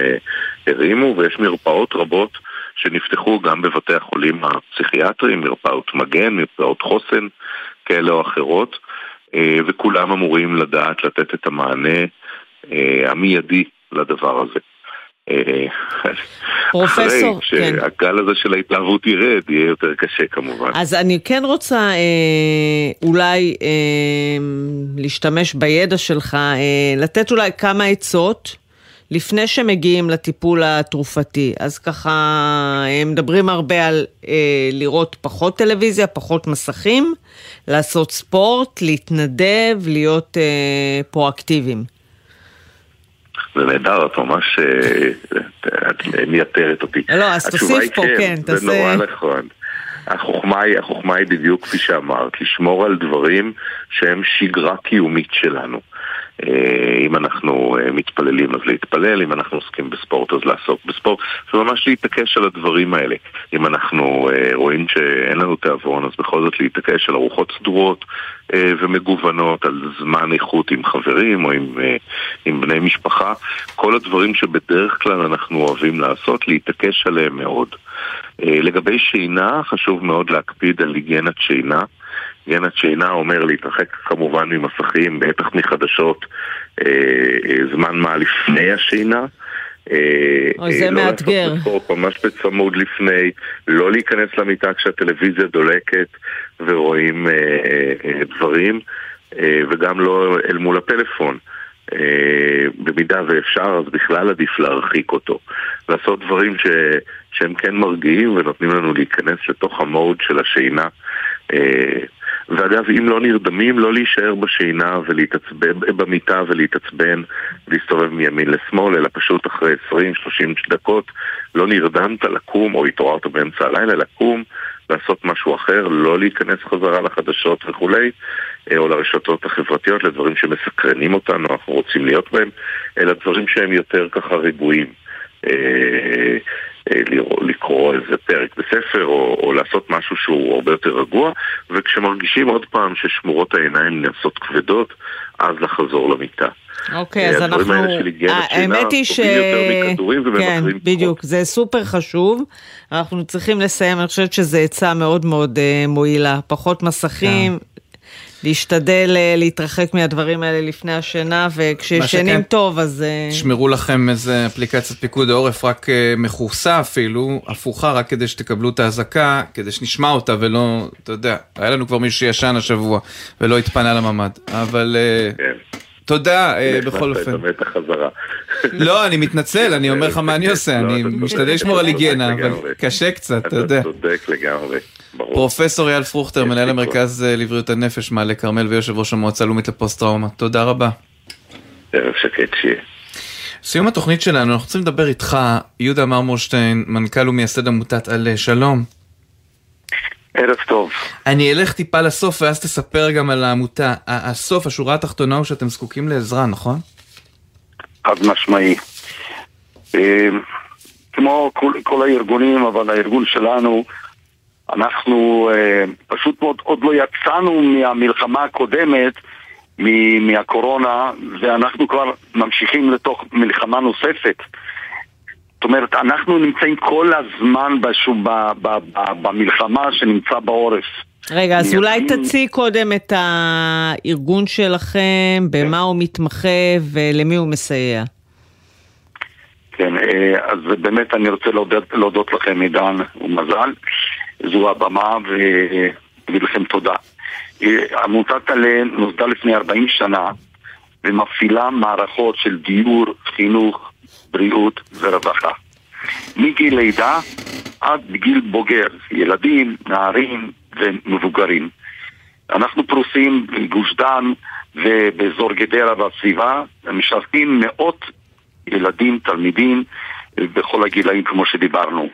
Speaker 18: הרימו, ויש מרפאות רבות שנפתחו גם בבתי החולים הפסיכיאטריים, מרפאות מגן, מרפאות חוסן כאלה או אחרות, וכולם אמורים לדעת לתת את המענה המיידי לדבר הזה.
Speaker 8: פרופסור,
Speaker 18: כן. אחרי שהגל הזה של ההתלהבות ירד, יהיה יותר קשה כמובן.
Speaker 8: אז אני כן רוצה אה, אולי אה, להשתמש בידע שלך, אה, לתת אולי כמה עצות. לפני שמגיעים לטיפול התרופתי. אז ככה, הם מדברים הרבה על אה, לראות פחות טלוויזיה, פחות מסכים, לעשות ספורט, להתנדב, להיות אה, פרואקטיביים.
Speaker 18: זה נהדר, את ממש, אה, את מייתרת אותי.
Speaker 8: לא, אז תוסיף פה, כן, תעשה...
Speaker 18: זה נורא נכון. החוכמה היא, החוכמה היא בדיוק כפי שאמרת, לשמור על דברים שהם שגרה קיומית שלנו. אה, אם אנחנו אה, מתפללים אז להתפלל, אם אנחנו עוסקים בספורט אז לעסוק בספורט, וממש להתעקש על הדברים האלה. אם אנחנו אה, רואים שאין לנו תיאבון אז בכל זאת להתעקש על ארוחות סדורות ומגוונות, על זמן איכות עם חברים או עם, עם בני משפחה, כל הדברים שבדרך כלל אנחנו אוהבים לעשות, להתעקש עליהם מאוד. לגבי שינה, חשוב מאוד להקפיד על היגיינת שינה. היגיינת שינה אומר להתרחק כמובן ממסכים, בטח מחדשות, אה, אה, זמן מה לפני השינה.
Speaker 8: אה, אוי, זה לא מאתגר.
Speaker 18: בספורט, ממש בצמוד לפני, לא להיכנס למיטה כשהטלוויזיה דולקת ורואים אה, אה, דברים, אה, וגם לא אל מול הפלאפון. אה, במידה ואפשר, אז בכלל עדיף להרחיק אותו. לעשות דברים ש, שהם כן מרגיעים ונותנים לנו להיכנס לתוך המוד של השינה. אה, ואגב, אם לא נרדמים, לא להישאר בשינה ולהתעצבן, במיטה ולהתעצבן, להסתובב מימין לשמאל, אלא פשוט אחרי 20-30 דקות לא נרדמת לקום או התעוררת באמצע הלילה, לקום, לעשות משהו אחר, לא להיכנס חזרה לחדשות וכולי, אה, או לרשתות החברתיות, לדברים שמסקרנים אותנו, אנחנו רוצים להיות בהם, אלא דברים שהם יותר ככה ריבועים. אה, אה, לקרוא איזה פרק בספר או, או לעשות משהו שהוא הרבה יותר רגוע וכשמרגישים עוד פעם ששמורות העיניים נעשות כבדות אז לחזור למיטה.
Speaker 8: אוקיי, אז אנחנו... האמת היא ש... כן, בדיוק, זה סופר חשוב. אנחנו צריכים לסיים, אני חושבת שזו עצה מאוד מאוד מועילה. פחות מסכים, כן. להשתדל אה, להתרחק מהדברים האלה לפני השינה, וכשישנים טוב אז...
Speaker 7: אה, תשמרו לכם איזה אפליקציית פיקוד העורף רק אה, מכוסה אפילו, הפוכה, רק כדי שתקבלו את האזעקה, כדי שנשמע אותה ולא, אתה יודע, היה לנו כבר מישהו שישן השבוע ולא התפנה לממ"ד, אבל... כן. תודה, בכל אופן. לא, אני מתנצל, אני אומר לך מה אני עושה, אני לא, משתדל לשמור על היגיינה, אבל קשה קצת, אתה יודע.
Speaker 18: אתה צודק לגמרי.
Speaker 7: פרופסור אייל פרוכטר, מנהל המרכז אה, לבריאות הנפש, מעלה כרמל ויושב ראש המועצה הלאומית לפוסט טראומה. תודה רבה.
Speaker 18: ערב שקט שיהיה.
Speaker 7: סיום התוכנית שלנו, אנחנו רוצים לדבר איתך, יהודה מרמורשטיין, מנכ"ל ומייסד עמותת עלה, שלום.
Speaker 19: ערב טוב.
Speaker 7: אני אלך טיפה לסוף ואז תספר גם על העמותה. הסוף, השורה התחתונה הוא שאתם זקוקים לעזרה, נכון?
Speaker 19: חד משמעי. אה, כמו כל, כל הארגונים, אבל הארגון שלנו אנחנו אה, פשוט מאוד עוד לא יצאנו מהמלחמה הקודמת, מהקורונה, ואנחנו כבר ממשיכים לתוך מלחמה נוספת. זאת אומרת, אנחנו נמצאים כל הזמן בשו, ב, ב, ב, במלחמה שנמצא בעורף.
Speaker 8: רגע, אז אולי תציג קודם את הארגון שלכם, במה הוא מתמחה ולמי הוא מסייע.
Speaker 19: כן, אז באמת אני רוצה להודות, להודות לכם, עידן ומזל. זו הבמה ולהגיד לכם תודה. עמותת עלה נוסדה לפני 40 שנה ומפעילה מערכות של דיור, חינוך, בריאות ורווחה. מגיל לידה עד גיל בוגר, ילדים, נערים ומבוגרים. אנחנו פרוסים בגוש דן ובאזור גדרה והסביבה, משרתים מאות ילדים, תלמידים, בכל הגילאים כמו שדיברנו.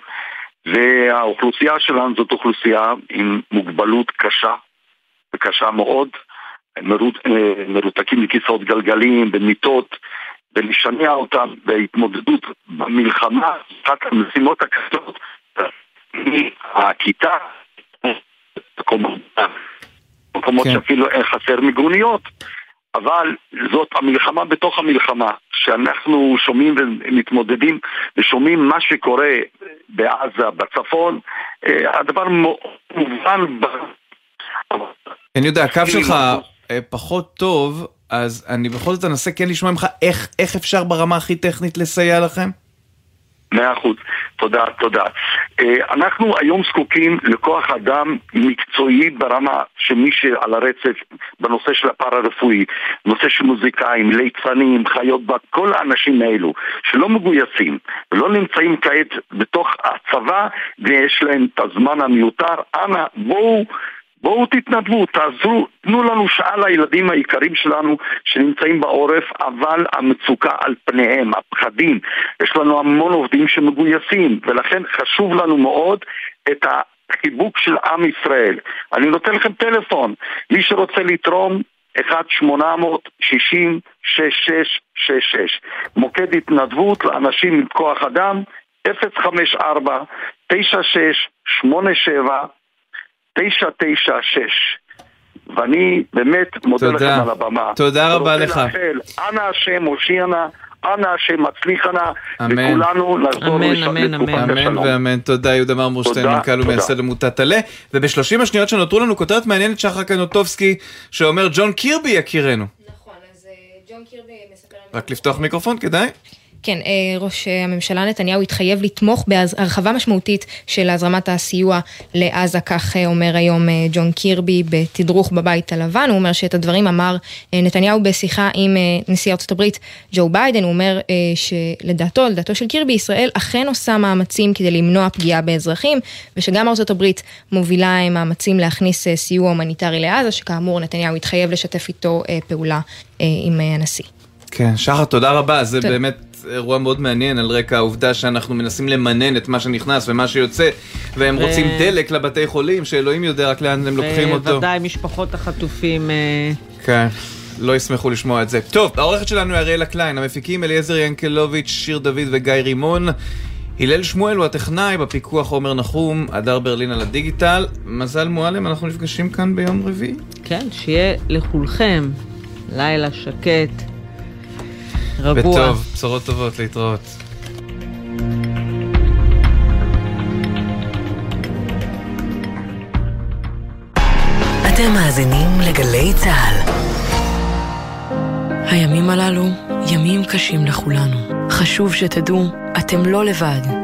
Speaker 19: והאוכלוסייה שלנו זאת אוכלוסייה עם מוגבלות קשה, וקשה מאוד, מרות, אה, מרותקים לכיסאות גלגלים, במיטות, ולשנע אותם בהתמודדות במלחמה, אחת המשימות הקשות מהכיתה, מקומות כן. שאפילו חסר מיגוניות, אבל זאת המלחמה בתוך המלחמה, שאנחנו שומעים ומתמודדים ושומעים מה שקורה בעזה, בצפון, אה, הדבר מובן
Speaker 7: אני יודע, הקו שלך אה, פחות טוב, אז אני בכל זאת אנסה כן לשמוע ממך איך, איך אפשר ברמה הכי טכנית לסייע לכם?
Speaker 19: מאה אחוז, תודה, תודה. אה, אנחנו היום זקוקים לכוח אדם מקצועי ברמה שמי שעל הרצף בנושא של הפארה-רפואי, נושא של מוזיקאים, ליצנים, חיות בת, כל האנשים האלו שלא מגויסים ולא נמצאים כעת בתוך הצבא ויש להם את הזמן המיותר, אנא בואו בואו תתנדבו, תעזרו, תנו לנו שעה לילדים היקרים שלנו שנמצאים בעורף, אבל המצוקה על פניהם, הפחדים. יש לנו המון עובדים שמגויסים, ולכן חשוב לנו מאוד את החיבוק של עם ישראל. אני נותן לכם טלפון, מי שרוצה לתרום, 1-800-60-6666, מוקד התנדבות לאנשים עם כוח אדם, 054 96 87 996 ואני באמת מודה תודה. לכם על הבמה.
Speaker 7: תודה רבה לך.
Speaker 19: לאחל, אנא השם הושיע נא, אנא השם מצליחה נא, וכולנו לחזור
Speaker 7: לתקופת השלום. אמן ואמן. תודה יהודה מרמורשטיין, מנכ"ל ומייסד עמותת עלה. ובשלושים השניות שנותרו לנו כותרת מעניינת שחר קנוטובסקי, שאומר ג'ון קירבי יקירנו.
Speaker 5: נכון, אז אה, ג'ון קירבי מספר...
Speaker 7: רק לפתוח מיקרופון, כדאי.
Speaker 5: כן, אה, ראש הממשלה נתניהו התחייב לתמוך בהרחבה משמעותית של הזרמת הסיוע לעזה, כך אה, אומר היום אה, ג'ון קירבי בתדרוך בבית הלבן. הוא אומר שאת הדברים אמר נתניהו בשיחה עם נשיא ארצות הברית ג'ו ביידן. הוא אומר שלדעתו, לדעתו של קירבי, ישראל אכן עושה מאמצים כדי למנוע פגיעה באזרחים, ושגם ארצות הברית מובילה מאמצים להכניס סיוע הומניטרי לעזה, שכאמור נתניהו התחייב לשתף איתו פעולה עם הנשיא.
Speaker 7: כן, שחר, תודה רבה, זה באמת אירוע מאוד מעניין על רקע העובדה שאנחנו מנסים למנן את מה שנכנס ומה שיוצא, והם ו... רוצים דלק לבתי חולים, שאלוהים יודע רק לאן הם לוקחים אותו.
Speaker 8: בוודאי משפחות החטופים. אה,
Speaker 7: כן. לא ישמחו לשמוע את זה. טוב, העורכת שלנו היא אריאלה קליין, המפיקים אליעזר ינקלוביץ', שיר דוד וגיא רימון. הלל שמואל הוא הטכנאי, בפיקוח עומר נחום, הדר ברלין על הדיגיטל. מזל מועלם, אנחנו נפגשים כאן ביום רביעי.
Speaker 8: כן, שיהיה לכולכם לילה שקט. רגוע.
Speaker 7: וטוב, בשורות טובות, להתראות.
Speaker 15: אתם מאזינים לגלי צה"ל.
Speaker 20: הימים הללו ימים קשים לכולנו. חשוב שתדעו, אתם לא לבד.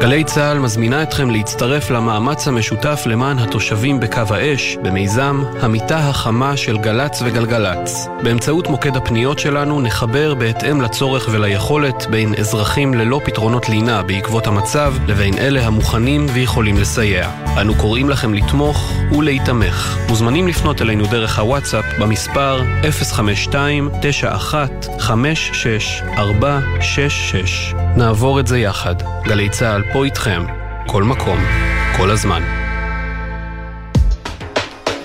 Speaker 21: גלי צה"ל מזמינה אתכם להצטרף למאמץ המשותף למען התושבים בקו האש, במיזם המיטה החמה של גל"צ וגלגלצ. באמצעות מוקד הפניות שלנו נחבר בהתאם לצורך וליכולת בין אזרחים ללא פתרונות לינה בעקבות המצב, לבין אלה המוכנים ויכולים לסייע. אנו קוראים לכם לתמוך ולהיתמך. מוזמנים לפנות אלינו דרך הוואטסאפ במספר 052-91-56-466. נעבור את זה יחד. גלי צה"ל פה איתכם, כל מקום, כל הזמן.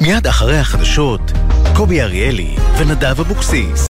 Speaker 6: מיד אחרי החדשות, קובי אריאלי ונדב אבוקסיס.